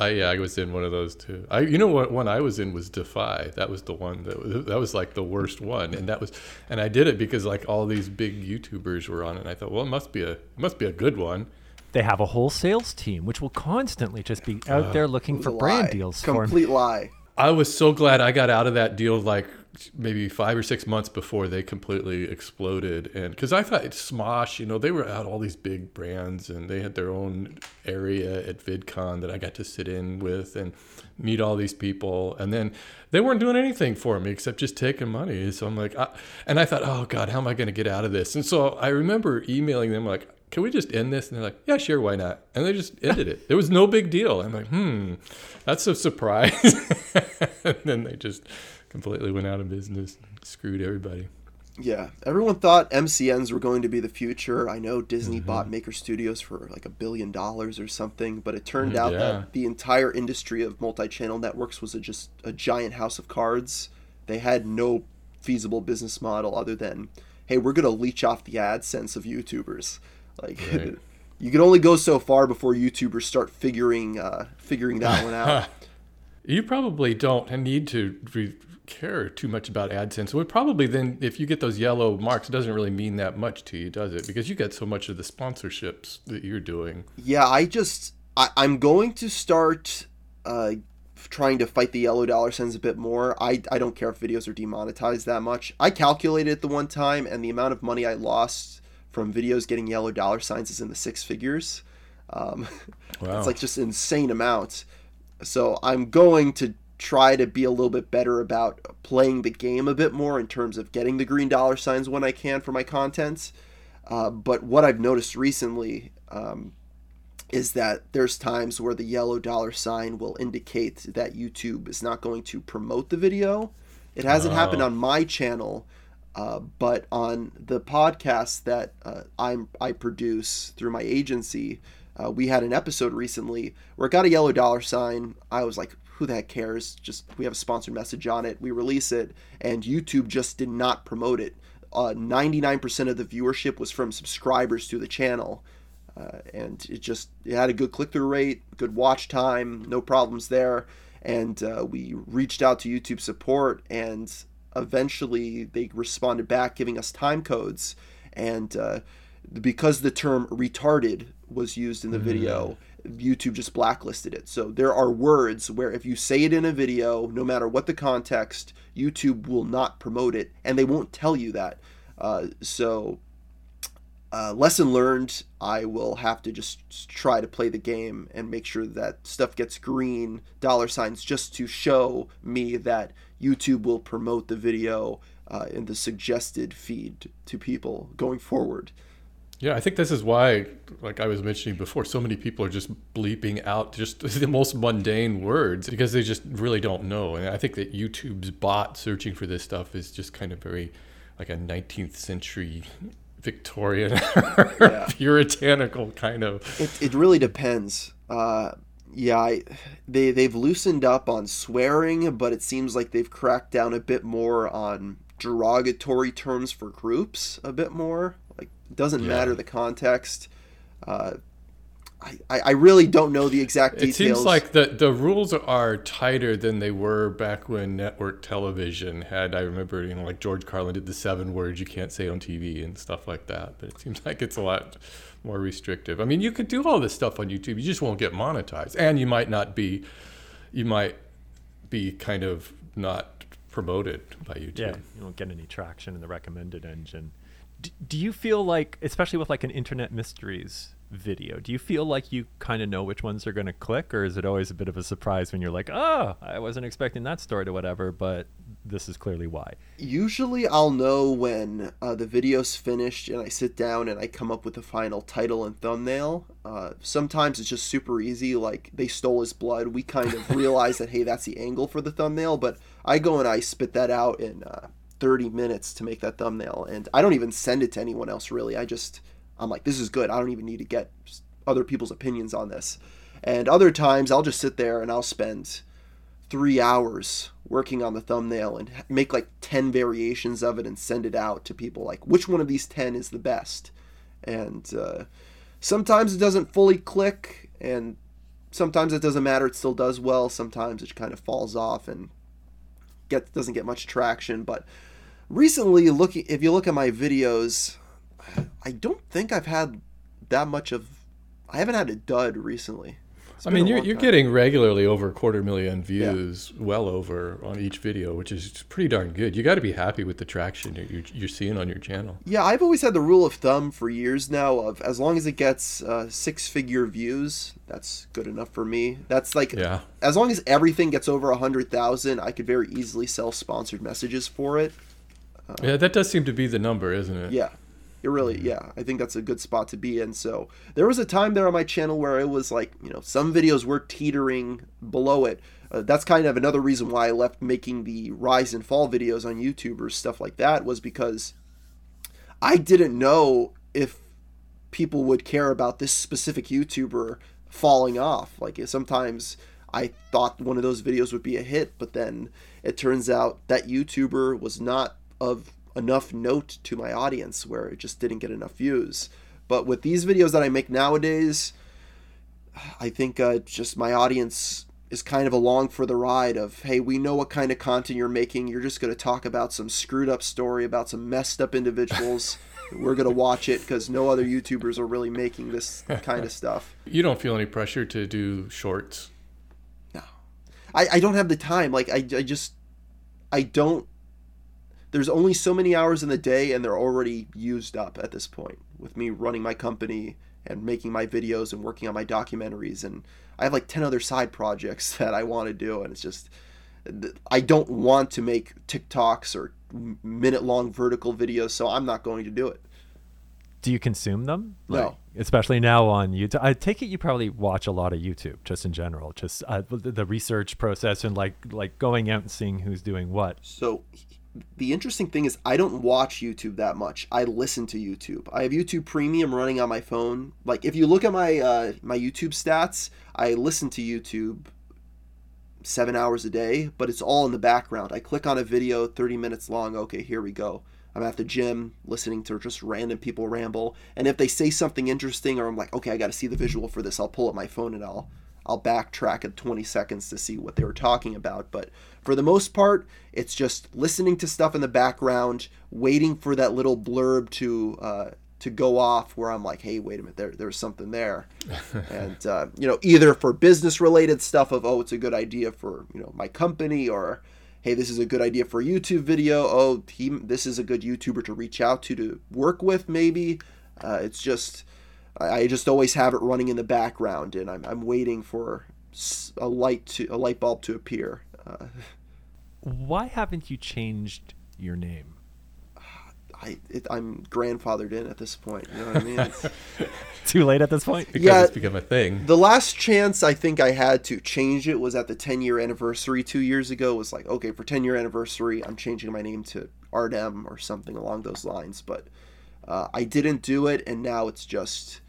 I yeah, I was in one of those too. I you know what one I was in was Defy. That was the one that was, that was like the worst one, and that was and I did it because like all these big YouTubers were on it. and I thought, well, it must be a it must be a good one. They have a whole sales team which will constantly just be out uh, there looking for brand deals. Complete lie. I was so glad I got out of that deal like maybe five or six months before they completely exploded. And because I thought Smosh, you know, they were out all these big brands and they had their own area at VidCon that I got to sit in with and meet all these people. And then they weren't doing anything for me except just taking money. So I'm like, I, and I thought, oh God, how am I going to get out of this? And so I remember emailing them like, can we just end this? And they're like, yeah, sure, why not? And they just ended it. It was no big deal. I'm like, hmm, that's a surprise. and then they just completely went out of business, screwed everybody. Yeah, everyone thought MCNs were going to be the future. I know Disney mm-hmm. bought Maker Studios for like a billion dollars or something, but it turned out yeah. that the entire industry of multi-channel networks was a, just a giant house of cards. They had no feasible business model other than, hey, we're going to leech off the AdSense of YouTubers. Like, right. you can only go so far before YouTubers start figuring uh, figuring that one out. you probably don't need to re- care too much about AdSense. Well, probably then, if you get those yellow marks, it doesn't really mean that much to you, does it? Because you get so much of the sponsorships that you're doing. Yeah, I just I, am going to start uh, trying to fight the yellow dollar signs a bit more. I I don't care if videos are demonetized that much. I calculated it the one time, and the amount of money I lost from videos getting yellow dollar signs is in the six figures. Um, wow. it's like just insane amount. So I'm going to try to be a little bit better about playing the game a bit more in terms of getting the green dollar signs when I can for my contents. Uh, but what I've noticed recently um, is that there's times where the yellow dollar sign will indicate that YouTube is not going to promote the video. It hasn't oh. happened on my channel, uh, but on the podcast that uh, I'm I produce through my agency, uh, we had an episode recently where it got a yellow dollar sign. I was like, who the heck cares? Just we have a sponsored message on it. We release it, and YouTube just did not promote it. Uh, 99% of the viewership was from subscribers to the channel. Uh, and it just it had a good click-through rate, good watch time, no problems there. And uh, we reached out to YouTube support, and eventually they responded back, giving us time codes. And uh, because the term "retarded" was used in the mm. video, YouTube just blacklisted it. So there are words where if you say it in a video, no matter what the context, YouTube will not promote it, and they won't tell you that. Uh, so, uh, lesson learned. I will have to just try to play the game and make sure that stuff gets green dollar signs just to show me that YouTube will promote the video uh, in the suggested feed to people going forward. Yeah, I think this is why, like I was mentioning before, so many people are just bleeping out just the most mundane words because they just really don't know. And I think that YouTube's bot searching for this stuff is just kind of very like a 19th century Victorian yeah. puritanical kind of. It, it really depends. Uh, yeah, I, they they've loosened up on swearing, but it seems like they've cracked down a bit more on derogatory terms for groups a bit more. Like doesn't yeah. matter the context. Uh, I, I really don't know the exact details. It seems like the the rules are tighter than they were back when network television had. I remember, you know, like George Carlin did the seven words you can't say on TV and stuff like that. But it seems like it's a lot more restrictive. I mean, you could do all this stuff on YouTube, you just won't get monetized, and you might not be, you might be kind of not promoted by YouTube. Yeah, you won't get any traction in the recommended engine. D- do you feel like, especially with like an internet mysteries video, do you feel like you kind of know which ones are going to click, or is it always a bit of a surprise when you're like, oh, I wasn't expecting that story to whatever, but this is clearly why? Usually, I'll know when uh, the video's finished and I sit down and I come up with the final title and thumbnail. Uh, sometimes it's just super easy, like they stole his blood. We kind of realize that hey, that's the angle for the thumbnail, but I go and I spit that out and uh, 30 minutes to make that thumbnail, and I don't even send it to anyone else really. I just I'm like, this is good. I don't even need to get other people's opinions on this. And other times, I'll just sit there and I'll spend three hours working on the thumbnail and make like 10 variations of it and send it out to people like which one of these 10 is the best and uh, sometimes it doesn't fully click and sometimes it doesn't matter it still does well sometimes it kind of falls off and get doesn't get much traction but recently looking if you look at my videos i don't think i've had that much of i haven't had a dud recently It's I mean, you're, you're getting regularly over a quarter million views, well over on each video, which is pretty darn good. You got to be happy with the traction you're, you're, you're seeing on your channel. Yeah, I've always had the rule of thumb for years now of as long as it gets uh, six figure views, that's good enough for me. That's like Yeah. as long as everything gets over a hundred thousand, I could very easily sell sponsored messages for it. Yeah, that does seem to be the number, isn't it? Yeah, it really yeah. I think that's a good spot to be in. So there was a time there on my channel where it was like you know some videos were teetering below it. Uh, that's kind of another reason why I left making the rise and fall videos on YouTube or stuff like that was because I didn't know if people would care about this specific YouTuber falling off. Like sometimes I thought one of those videos would be a hit, but then it turns out that YouTuber was not of enough note to my audience where it just didn't get enough views. But with these videos that I make nowadays, I think uh, just my audience is kind of along for the ride of hey we know what kind of content you're making you're just going to talk about some screwed up story about some messed up individuals we're going to watch it because no other youtubers are really making this kind of stuff You don't feel any pressure to do shorts. No. I, I don't have the time like I, I just i don't there's only so many hours in the day and they're already used up at this point with me running my company and making my videos and working on my documentaries and i have like 10 other side projects that i want to do and it's just i don't want to make tiktoks or minute long vertical videos so i'm not going to do it Do you consume them? No. especially now on YouTube. I take it you probably watch a lot of YouTube, just in general, just uh, the, the research process and like like going out and seeing who's doing what. So the interesting thing is I don't watch YouTube that much. I listen to YouTube. I have YouTube Premium running on my phone. Like if you look at my uh, my YouTube stats, I listen to YouTube seven hours a day, but it's all in the background. I click on a video, 30 minutes long. Okay, here we go. I'm at the gym listening to just random people ramble, and if they say something interesting, or I'm like, okay, I got to see the visual for this, I'll pull up my phone and I'll I'll backtrack at 20 seconds to see what they were talking about. But for the most part, it's just listening to stuff in the background, waiting for that little blurb to uh, to go off where I'm like, hey, wait a minute, there there's something there, and uh, you know, either for business related stuff of oh, it's a good idea for you know my company or hey, this is a good idea for a YouTube video. Oh, he, this is a good YouTuber to reach out to to work with maybe. Uh, it's just I, I just always have it running in the background, and I'm, I'm waiting for a light to a light bulb to appear. Uh, Why haven't you changed your name? I it, I'm grandfathered in at this point. You know what I mean? Too late at this point. Because Yeah. it's become a thing. the last chance I think I had to change it was at the 10 year anniversary two years ago. It was like okay for 10 year anniversary, I'm changing my name to Ardem or something along those lines. But uh, I didn't do it, and now it's just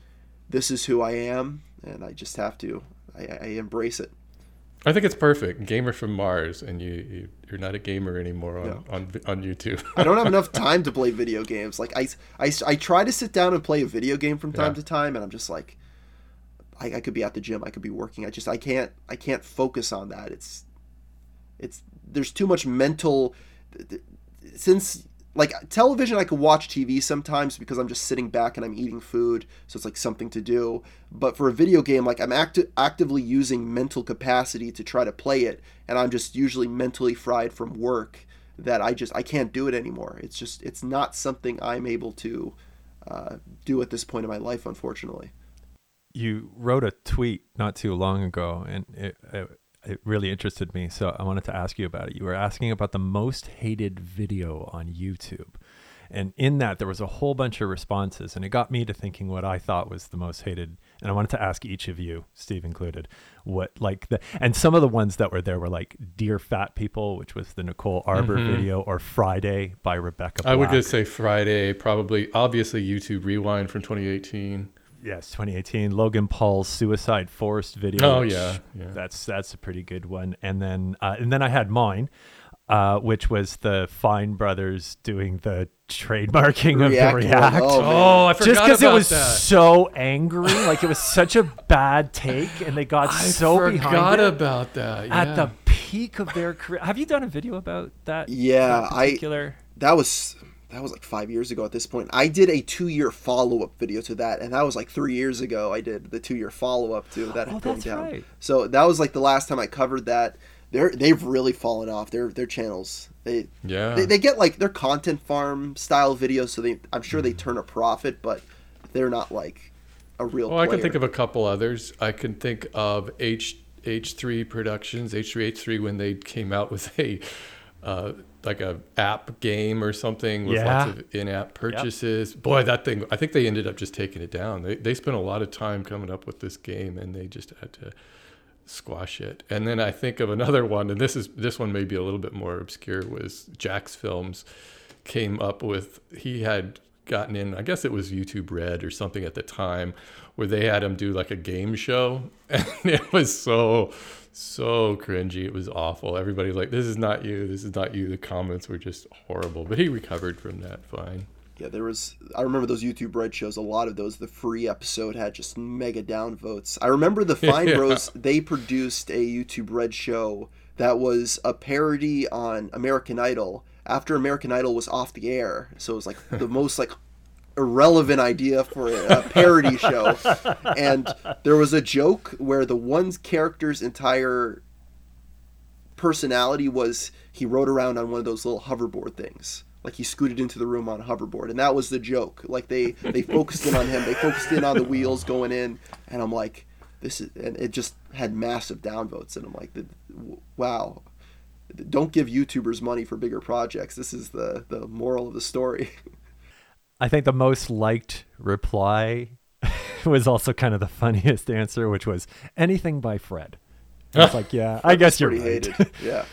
this is who I am, and I just have to I, I embrace it. I think it's perfect. Gamer from Mars, and you, you you're not a gamer anymore on No. on, on YouTube. I don't have enough time to play video games. Like I, I, I try to sit down and play a video game from time Yeah. to time, and I'm just like, I, I could be at the gym, I could be working. I just I can't I can't focus on that. It's it's there's too much mental since like television I can watch TV sometimes because I'm just sitting back and I'm eating food, so it's like something to do. But for a video game, like I'm acti- actively using mental capacity to try to play it, and I'm just usually mentally fried from work that I just I can't do it anymore. It's just it's not something I'm able to uh, do at this point in my life, unfortunately. You wrote a tweet not too long ago, and it, it it really interested me. So I wanted to ask you about it. You were asking about the most hated video on YouTube. And in that, there was a whole bunch of responses, and it got me to thinking what I thought was the most hated. And I wanted to ask each of you, Steve included, what like the and some of the ones that were there were like "Dear Fat People," which was the Nicole Arbour Mhm. video, or "Friday" by Rebecca. Black. I would just say Friday, probably obviously YouTube Rewind from 2018. Yes, 2018. Logan Paul's Suicide Forest video. Oh, which- yeah, yeah. that's that's a pretty good one. And then uh, and then I had mine, uh, which was the Fine Brothers doing the trademarking of React the one. React. Oh, man. Oh, I forgot Just because it was that. so angry, like it was such a bad take, and they got I so forgot behind it about that. Yeah. at the peak of their career. Have you done a video about that? Yeah, that I- particular? that was that was like five years ago at this point. I did a two year follow up video to that, and that was like three years ago. I did the two year follow up to that Oh, going that's down. right. So that was like the last time I covered that. They're they've really fallen off. Their their channels they yeah. they, they get like they're content farm style videos, so they I'm sure they turn a profit, but they're not like a real. Well, I can think of a couple others. I can think of H H3 Productions, H3H3 when they came out with a uh, like a app game or something with Yeah. lots of in-app purchases. Boy, that thing! I think they ended up just taking it down. They they spent a lot of time coming up with this game, and they just had to squash it. And then I think of another one, and this is this one may be a little bit more obscure. Was JacksFilms came up with? He had gotten in. I guess it was YouTube Red or something at the time, where they had him do like a game show, and it was so so cringy. It was awful. Everybody's like, "This is not you. This is not you." The comments were just horrible, but he recovered from that fine. Yeah, there was. I remember those YouTube Red shows. A lot of those. The free episode had just mega downvotes. I remember the Fine Yeah. Bros. They produced a YouTube Red show that was a parody on American Idol after American Idol was off the air. So it was like the most like irrelevant idea for a parody show. And there was a joke where the one character's entire personality was he rode around on one of those little hoverboard things. Like he scooted into the room on a hoverboard, and that was the joke. Like they they focused in on him, they focused in on the wheels going in, and I'm like, this is, and it just had massive downvotes, and I'm like, wow, don't give YouTubers money for bigger projects. This is the the moral of the story. I think the most liked reply was also kind of the funniest answer, which was anything by Fred. I was like, yeah, I guess you're Pretty right. hated. Yeah.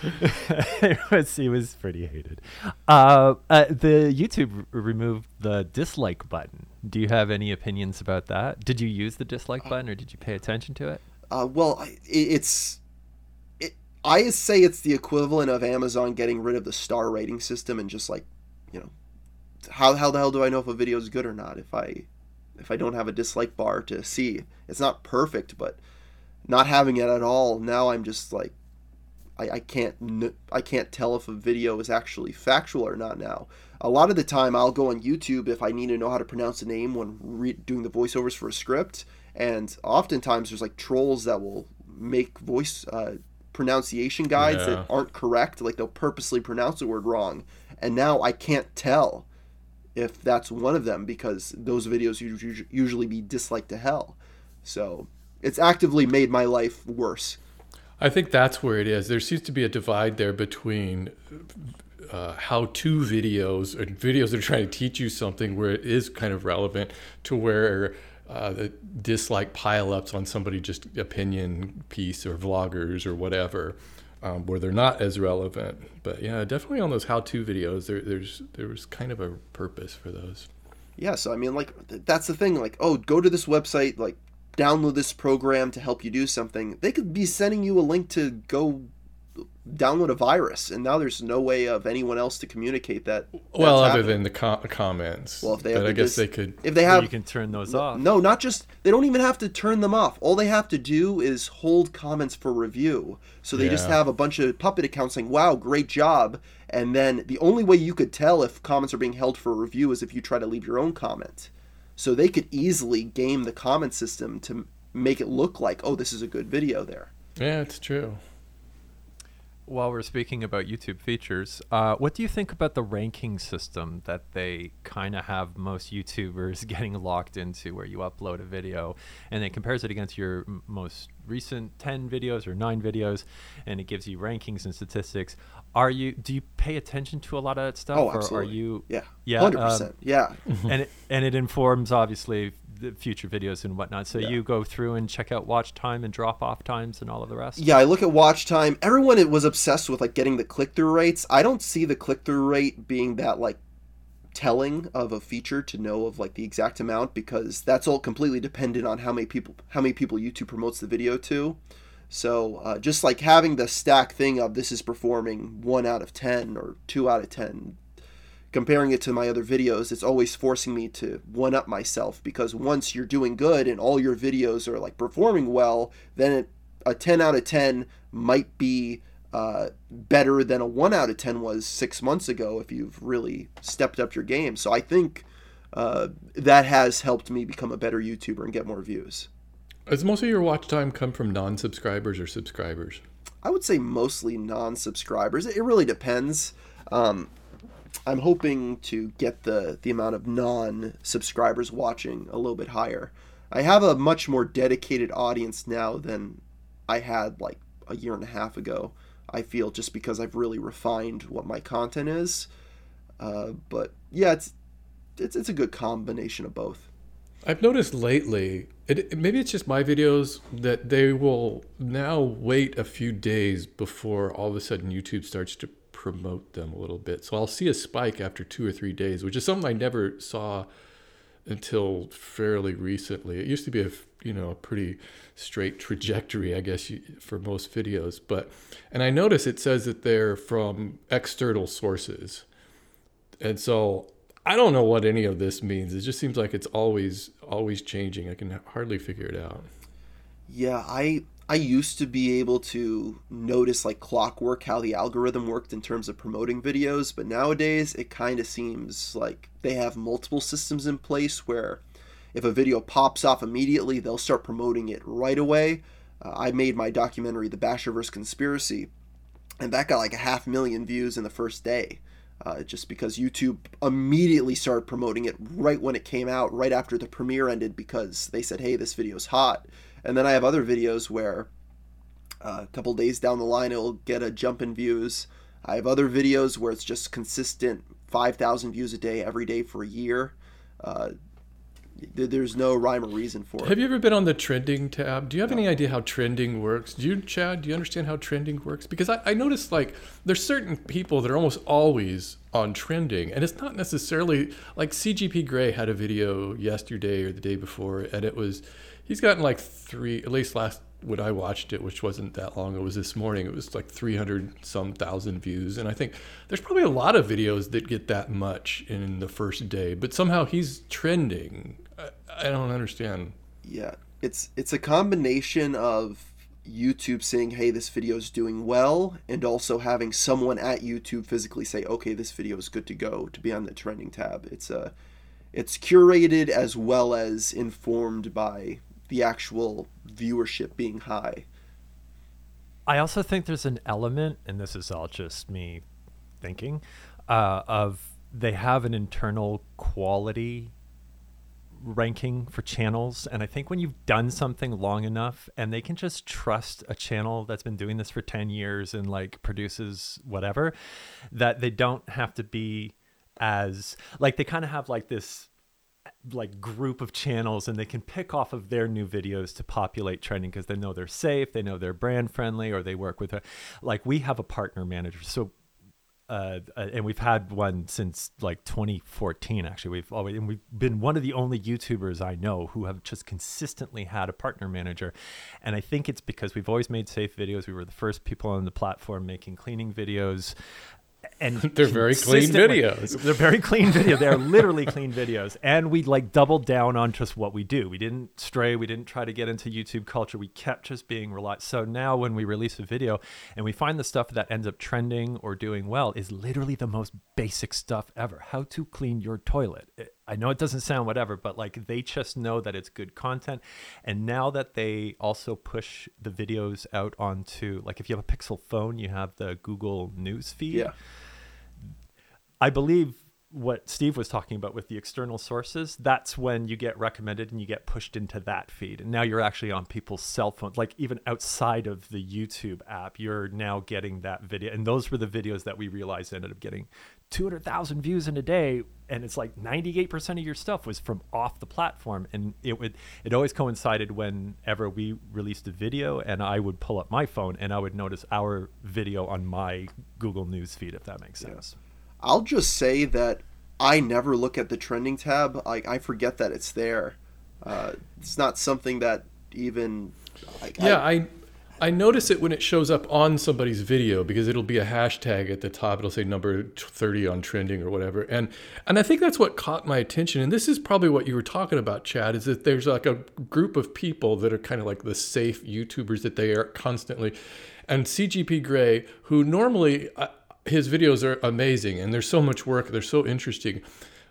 it was he was pretty hated. Uh, uh, the YouTube r- removed the dislike button. Do you have any opinions about that? Did you use the dislike button, or did you pay attention to it? Uh, well, it, it's. It, I say it's the equivalent of Amazon getting rid of the star rating system and just like, you know, how how the hell do I know if a video is good or not if I if I don't have a dislike bar to see? It's not perfect, but not having it at all now I'm just like I, I can't I can't tell if a video is actually factual or not now. A lot of the time I'll go on YouTube if I need to know how to pronounce a name when re- doing the voiceovers for a script, and oftentimes there's like trolls that will make voice uh, pronunciation guides Yeah. that aren't correct, like they'll purposely pronounce the word wrong, and now I can't tell if that's one of them because those videos usually be disliked to hell. So it's actively made my life worse. I think that's where it is. There seems to be a divide there between uh, how-to videos or videos that are trying to teach you something where it is kind of relevant to where uh, the dislike pile-ups on somebody just opinion piece or vloggers or whatever, um, where they're not as relevant. But yeah, definitely on those how-to videos, there, there's there was kind of a purpose for those. Yeah, so I mean, like th- that's the thing. Like, oh, go to this website, like download this program to help you do something. They could be sending you a link to go download a virus, and now there's no way of anyone else to communicate that. Well, other happening. than the com- comments. Well, if they but have I guess just- they could. if they have you can turn those off. No, not just. They don't even have to turn them off. All they have to do is hold comments for review. So they just have a bunch of puppet accounts saying, "Wow, great job," and then the only way you could tell if comments are being held for review is if you try to leave your own comment. So they could easily game the comment system to make it look like, "Oh, this is a good video." There. Yeah, it's true. While we're speaking about YouTube features, uh, what do you think about the ranking system that they kind of have most YouTubers getting locked into, where you upload a video and it compares it against your m- most recent ten videos or nine videos, and it gives you rankings and statistics. Are you? Do you pay attention to a lot of that stuff, Oh, or are you? Yeah. Yeah, Hundred um, percent. Yeah. and it, and it informs obviously the future videos and whatnot. So Yeah. you go through and check out watch time and drop off times and all of the rest. Yeah, I look at watch time. Everyone was obsessed with like getting the click through rates. I don't see the click through rate being that like telling of a feature to know of like the exact amount because that's all completely dependent on how many people how many people YouTube promotes the video to. So uh, just like having the stack thing of this is performing one out of ten or two out of ten, comparing it to my other videos, it's always forcing me to one up myself because once you're doing good and all your videos are like performing well, then it, a 10 out of 10 might be uh, better than a 1 out of 10 was six months ago if you've really stepped up your game. So I think uh, that has helped me become a better YouTuber and get more views. Does most of your watch time come from non-subscribers or subscribers? I would say mostly non-subscribers. It really depends. Um, I'm hoping to get the the amount of non-subscribers watching a little bit higher. I have a much more dedicated audience now than I had like a year and a half ago. I feel just because I've really refined what my content is. Uh, but yeah, it's it's it's a good combination of both. I've noticed lately, it- maybe it's just my videos that they will now wait a few days before all of a sudden YouTube starts to promote them a little bit. So I'll see a spike after two or three days, which is something I never saw until fairly recently. It used to be a you know a pretty straight trajectory, I guess, you, for most videos. But and I notice it says that they're from external sources, and so I don't know what any of this means. It just seems like it's always always changing. I can hardly figure it out. Yeah, I I used to be able to notice like clockwork how the algorithm worked in terms of promoting videos, but nowadays it kind of seems like they have multiple systems in place where if a video pops off immediately, they'll start promoting it right away. Uh, I made my documentary The Basherverse Conspiracy, and that got like a half million views in the first day. Uh, just because YouTube immediately started promoting it right when it came out, right after the premiere ended, because they said, "Hey, this video's hot." And then I have other videos where uh, a couple days down the line it'll get a jump in views. I have other videos where it's just consistent 5,000 views a day every day for a year. Uh, th- there's no rhyme or reason for it. Have you ever been on the trending tab? Do you have any idea how trending works? Do you, Chad? Do you understand how trending works? Because I, I noticed like there's certain people that are almost always on trending, and it's not necessarily like CGP Grey had a video yesterday or the day before, and it was he's gotten like three at least last when I watched it, which wasn't that long, it was this morning. It was like 300 some thousand views, and I think there's probably a lot of videos that get that much in the first day, but somehow he's trending. I, I don't understand. Yeah, it's it's a combination of YouTube saying, "Hey, this video is doing well," and also having someone at YouTube physically say, "Okay, this video is good to go to be on the trending tab." It's a it's curated as well as informed by the actual viewership being high. I also think there's an element, and this is all just me thinking, uh, of they have an internal quality ranking for channels. And I think when you've done something long enough and they can just trust a channel that's been doing this for 10 years and like produces whatever, that they don't have to be as like they kind of have like this like group of channels and they can pick off of their new videos to populate trending because they know they're safe they know they're brand friendly or they work with a like we have a partner manager so uh, uh, and we've had one since like 2014. Actually, we've always and we've been one of the only YouTubers I know who have just consistently had a partner manager, and I think it's because we've always made safe videos. We were the first people on the platform making cleaning videos, and they're very clean videos. They're very clean videos. They're literally clean videos. And we like doubled down on just what we do. We didn't stray. We didn't try to get into YouTube culture. We kept just being reliant. So now when we release a video and we find the stuff that ends up trending or doing well is literally the most basic stuff ever. How to clean your toilet. I know it doesn't sound whatever, but like they just know that it's good content. And now that they also push the videos out onto like if you have a Pixel phone, you have the Google News feed. Yeah. I believe what Steve was talking about with the external sources, that's when you get recommended and you get pushed into that feed. And now you're actually on people's cell phones, like even outside of the YouTube app, you're now getting that video. And those were the videos that we realized ended up getting 200,000 views in a day. And it's like 98% of your stuff was from off the platform. And it would, it always coincided whenever we released a video and I would pull up my phone and I would notice our video on my Google News feed, if that makes sense. Yeah. I'll just say that I never look at the trending tab. Like I forget that it's there. Uh, it's not something that even. Yeah, I, I I notice it when it shows up on somebody's video because it'll be a hashtag at the top. It'll say number 30 on trending or whatever. And and I think that's what caught my attention. And this is probably what you were talking about, Chad, is that there's like a group of people that are kind of like the safe YouTubers that they are constantly. And CGP Grey, who normally his videos are amazing and there's so much work, they're so interesting.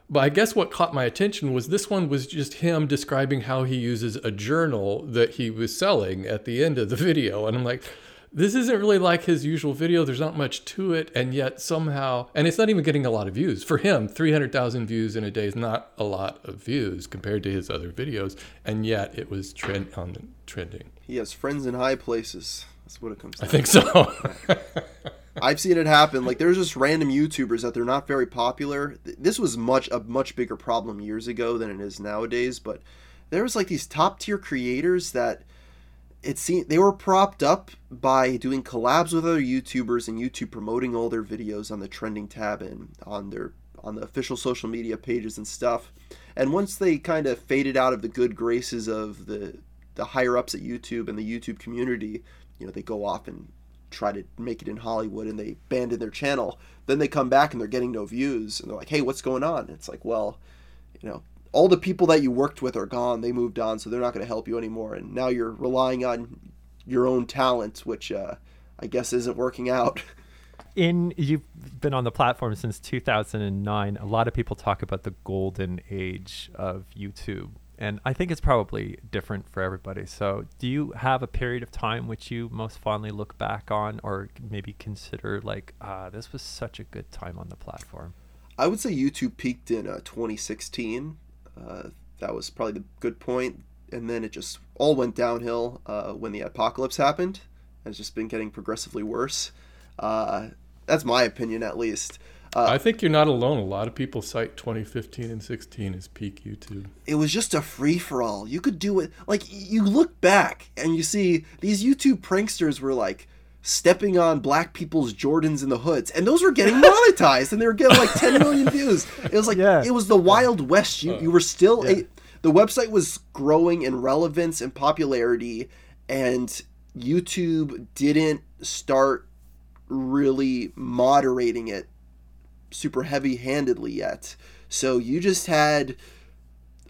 But I guess what caught my attention was this one was just him describing how he uses a journal that he was selling at the end of the video. And I'm like, this isn't really like his usual video. There's not much to it. And yet somehow, and it's not even getting a lot of views. For him, 300,000 views in a day is not a lot of views compared to his other videos. And yet it was trend on trending. He has friends in high places. That's what it comes to. I think so. I've seen it happen. Like there's just random YouTubers that they're not very popular. This was much a much bigger problem years ago than it is nowadays. But there was like these top tier creators that it seemed they were propped up by doing collabs with other YouTubers and YouTube promoting all their videos on the trending tab and on their on the official social media pages and stuff. And once they kind of faded out of the good graces of the the higher ups at YouTube and the YouTube community, you know, they go off and try to make it in Hollywood and they abandon their channel. Then they come back and they're getting no views and they're like, "Hey, what's going on?" It's like, "Well, you know, all the people that you worked with are gone. They moved on, so they're not going to help you anymore. And now you're relying on your own talent, which uh, I guess isn't working out." In you've been on the platform since 2009. A lot of people talk about the golden age of YouTube and I think it's probably different for everybody. So, do you have a period of time which you most fondly look back on, or maybe consider like, ah, this was such a good time on the platform? I would say YouTube peaked in uh, 2016. Uh, that was probably the good point, and then it just all went downhill uh, when the adpocalypse happened. It's just been getting progressively worse. Uh, that's my opinion, at least. Uh, I think you're not alone. A lot of people cite 2015 and 16 as peak YouTube. It was just a free for all. You could do it. Like, you look back and you see these YouTube pranksters were like stepping on black people's Jordans in the hoods, and those were getting monetized and they were getting like 10 million views. It was like, yeah. it was the Wild West. You, you were still, yeah. a, the website was growing in relevance and popularity, and YouTube didn't start really moderating it super heavy handedly yet. So you just had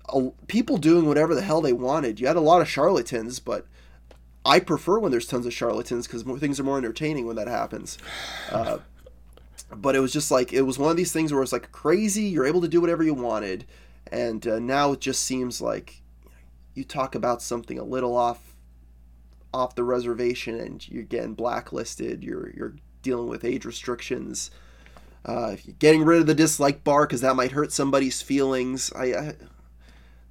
a, people doing whatever the hell they wanted. You had a lot of charlatans, but I prefer when there's tons of charlatans because things are more entertaining when that happens. Uh, but it was just like it was one of these things where it's like crazy. You're able to do whatever you wanted, and uh, now it just seems like you talk about something a little off off the reservation, and you're getting blacklisted. You're you're dealing with age restrictions uh, getting rid of the dislike bar because that might hurt somebody's feelings. I,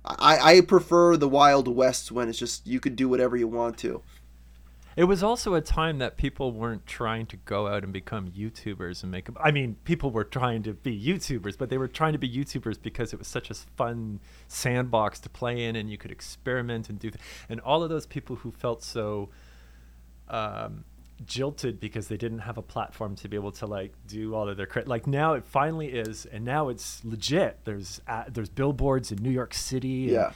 I, I prefer the Wild West when it's just you could do whatever you want to. It was also a time that people weren't trying to go out and become YouTubers and make. I mean, people were trying to be YouTubers, but they were trying to be YouTubers because it was such a fun sandbox to play in, and you could experiment and do. Th- and all of those people who felt so um, jilted because they didn't have a platform to be able to like do all of their credit. Like now it finally is, and now it's legit. There's uh, there's billboards in New York City. and Yeah.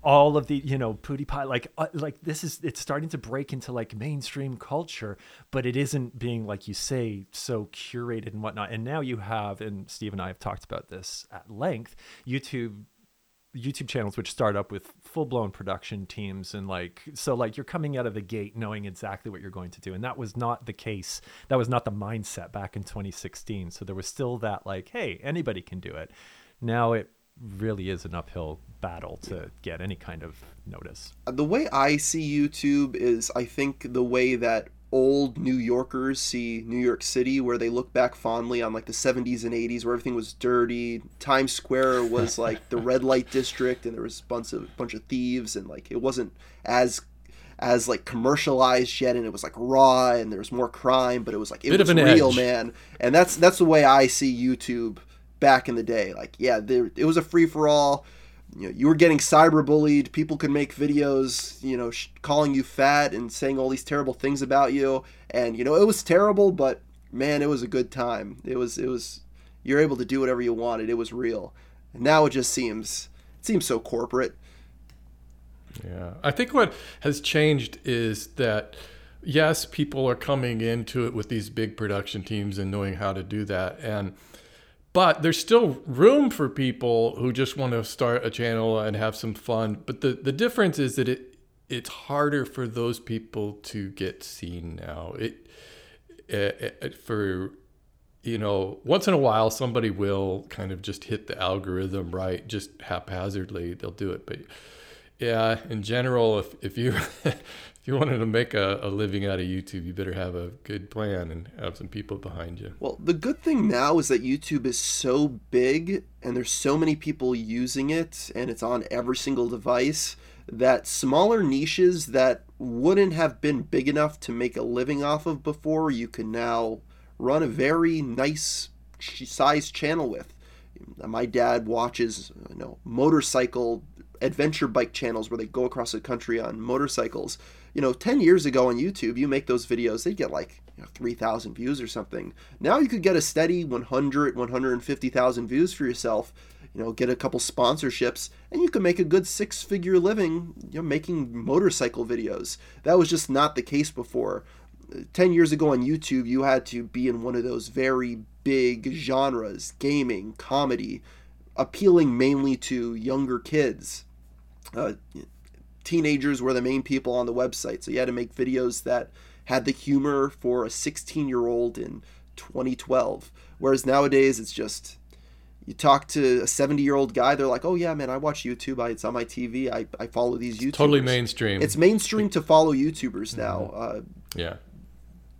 All of the you know PewDiePie like uh, like this is it's starting to break into like mainstream culture, but it isn't being like you say so curated and whatnot. And now you have, and Steve and I have talked about this at length. YouTube YouTube channels which start up with full blown production teams and like so like you're coming out of the gate knowing exactly what you're going to do. And that was not the case. That was not the mindset back in 2016 so there was still that like hey anybody can do it. Now it really is an uphill battle to get any kind of notice. The way I see YouTube is I think the way that old New Yorkers see New York City, where they look back fondly on like the 70s and 80s, where everything was dirty. Times Square was like the red light district, and there was a bunch of bunch of thieves, and like it wasn't as as like commercialized yet, and it was like raw, and there was more crime, but it was like it Bit was real, edge. man. And that's that's the way I see YouTube back in the day. Like, yeah, there it was a free for all you know, you were getting cyberbullied. People could make videos, you know, sh- calling you fat and saying all these terrible things about you. And you know, it was terrible, but man, it was a good time. It was, it was. You're able to do whatever you wanted. It was real. And now it just seems, it seems so corporate. Yeah. I think what has changed is that, yes, people are coming into it with these big production teams and knowing how to do that. And, but there's still room for people who just want to start a channel and have some fun. But the, the difference is that it, it's harder for those people to get seen now. It, it, it for you know, once in a while somebody will kind of just hit the algorithm right, just haphazardly. They'll do it, but yeah, in general, if if you you wanted to make a, a living out of YouTube, you better have a good plan and have some people behind you. Well, the good thing now is that YouTube is so big and there's so many people using it and it's on every single device that smaller niches that wouldn't have been big enough to make a living off of before, you can now run a very nice sized channel with. My dad watches, you know, motorcycle adventure bike channels where they go across the country on motorcycles. You know, 10 years ago on YouTube, you make those videos, they'd get like you know, 3,000 views or something. Now you could get a steady 100, 150,000 views for yourself, you know, get a couple sponsorships, and you can make a good six figure living, you know, making motorcycle videos. That was just not the case before. 10 years ago on YouTube, you had to be in one of those very big genres gaming, comedy, appealing mainly to younger kids. Uh, teenagers were the main people on the website, so you had to make videos that had the humor for a 16 year old in 2012. Whereas nowadays, it's just you talk to a 70 year old guy, they're like, oh, yeah, man, I watch YouTube. I, it's on my TV. I, I follow these YouTubers. Totally mainstream. It's mainstream to follow YouTubers now. Uh, yeah.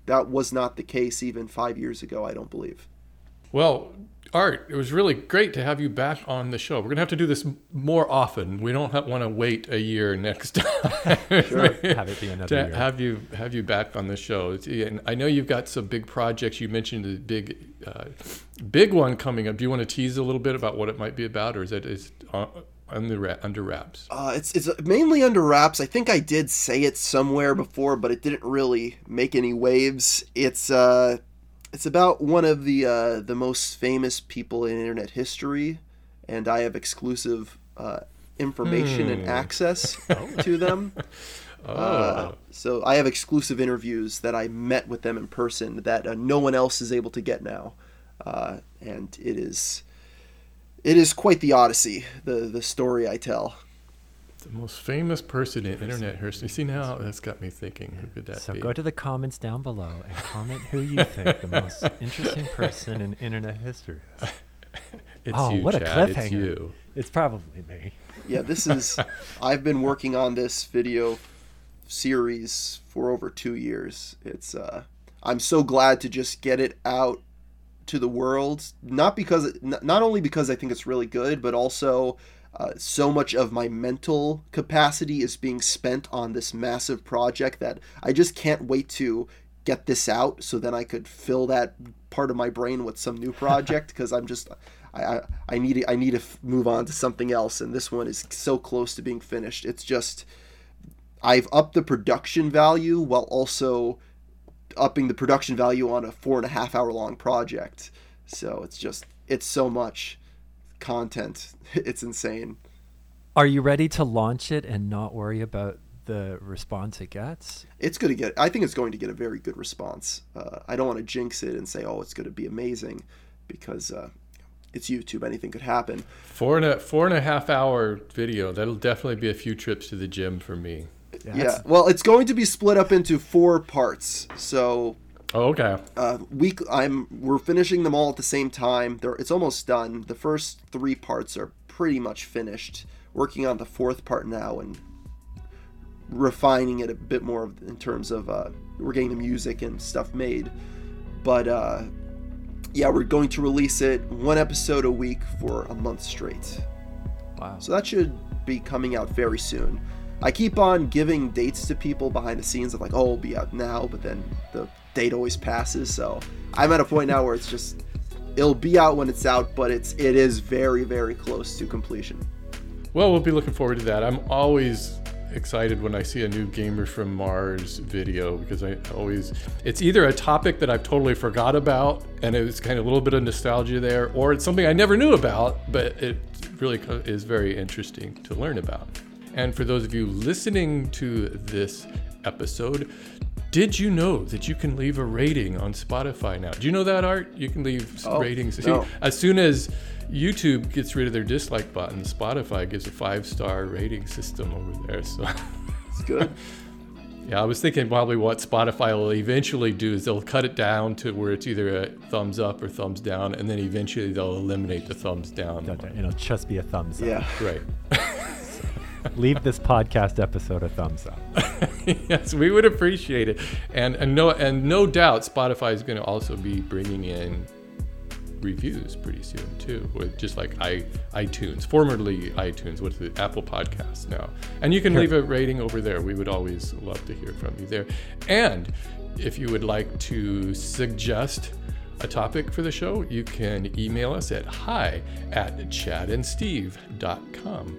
that was not the case even five years ago, I don't believe. Well, Art, it was really great to have you back on the show. We're gonna have to do this more often. We don't want to wait a year next time. Sure. Have it be another to year. have you have you back on the show. And I know you've got some big projects. You mentioned the big uh, big one coming up. Do you want to tease a little bit about what it might be about, or is it is uh, under under wraps? Uh, it's it's mainly under wraps. I think I did say it somewhere before, but it didn't really make any waves. It's uh, it's about one of the uh, the most famous people in internet history, and I have exclusive uh, information and Hmm. access to them. Oh, Uh, so I have exclusive interviews that I met with them in person that uh, no one else is able to get now, uh, and it is it is quite the odyssey. The the story I tell. The most famous person in internet history. See now, that's got me thinking. Who could that So be? go to the comments down below and comment who you think the most interesting person in internet history is. it's oh, you, what a Chad. It's cliffhanger. you. It's probably me. Yeah, this is. I've been working on this video series for over two years. It's. Uh, I'm so glad to just get it out to the world. Not because, not only because I think it's really good, but also. Uh, so much of my mental capacity is being spent on this massive project that I just can't wait to get this out so then I could fill that part of my brain with some new project because I'm just I, I I need to, I need to f- move on to something else and this one is so close to being finished. It's just I've upped the production value while also upping the production value on a four and a half hour long project. So it's just it's so much content. It's insane. Are you ready to launch it and not worry about the response it gets? It's going to get. I think it's going to get a very good response. Uh, I don't want to jinx it and say, "Oh, it's going to be amazing," because uh, it's YouTube. Anything could happen. Four and a four and a half hour video. That'll definitely be a few trips to the gym for me. Yeah. yeah. Well, it's going to be split up into four parts. So. Oh, okay. Uh, week. I'm. We're finishing them all at the same time. They're, it's almost done. The first three parts are pretty much finished. Working on the fourth part now and refining it a bit more in terms of uh, we're getting the music and stuff made. But uh, yeah, we're going to release it one episode a week for a month straight. Wow. So that should be coming out very soon. I keep on giving dates to people behind the scenes of like, oh, it'll be out now, but then the date always passes. So I'm at a point now where it's just it'll be out when it's out, but it's it is very very close to completion. Well, we'll be looking forward to that. I'm always excited when I see a new Gamer from Mars video because I always it's either a topic that I've totally forgot about and it's kind of a little bit of nostalgia there, or it's something I never knew about, but it really is very interesting to learn about. And for those of you listening to this episode, did you know that you can leave a rating on Spotify now? Do you know that, Art? You can leave oh, ratings. No. As soon as YouTube gets rid of their dislike button. Spotify gives a five star rating system over there. So it's good. yeah, I was thinking probably what Spotify will eventually do is they'll cut it down to where it's either a thumbs up or thumbs down, and then eventually they'll eliminate the thumbs down. And it'll just be a thumbs up. Yeah. Right. leave this podcast episode a thumbs up. yes, we would appreciate it, and and no and no doubt Spotify is going to also be bringing in reviews pretty soon too, with just like i iTunes, formerly iTunes, what's the Apple Podcast now, and you can leave a rating over there. We would always love to hear from you there, and if you would like to suggest a topic for the show, you can email us at hi at chadandsteve.com.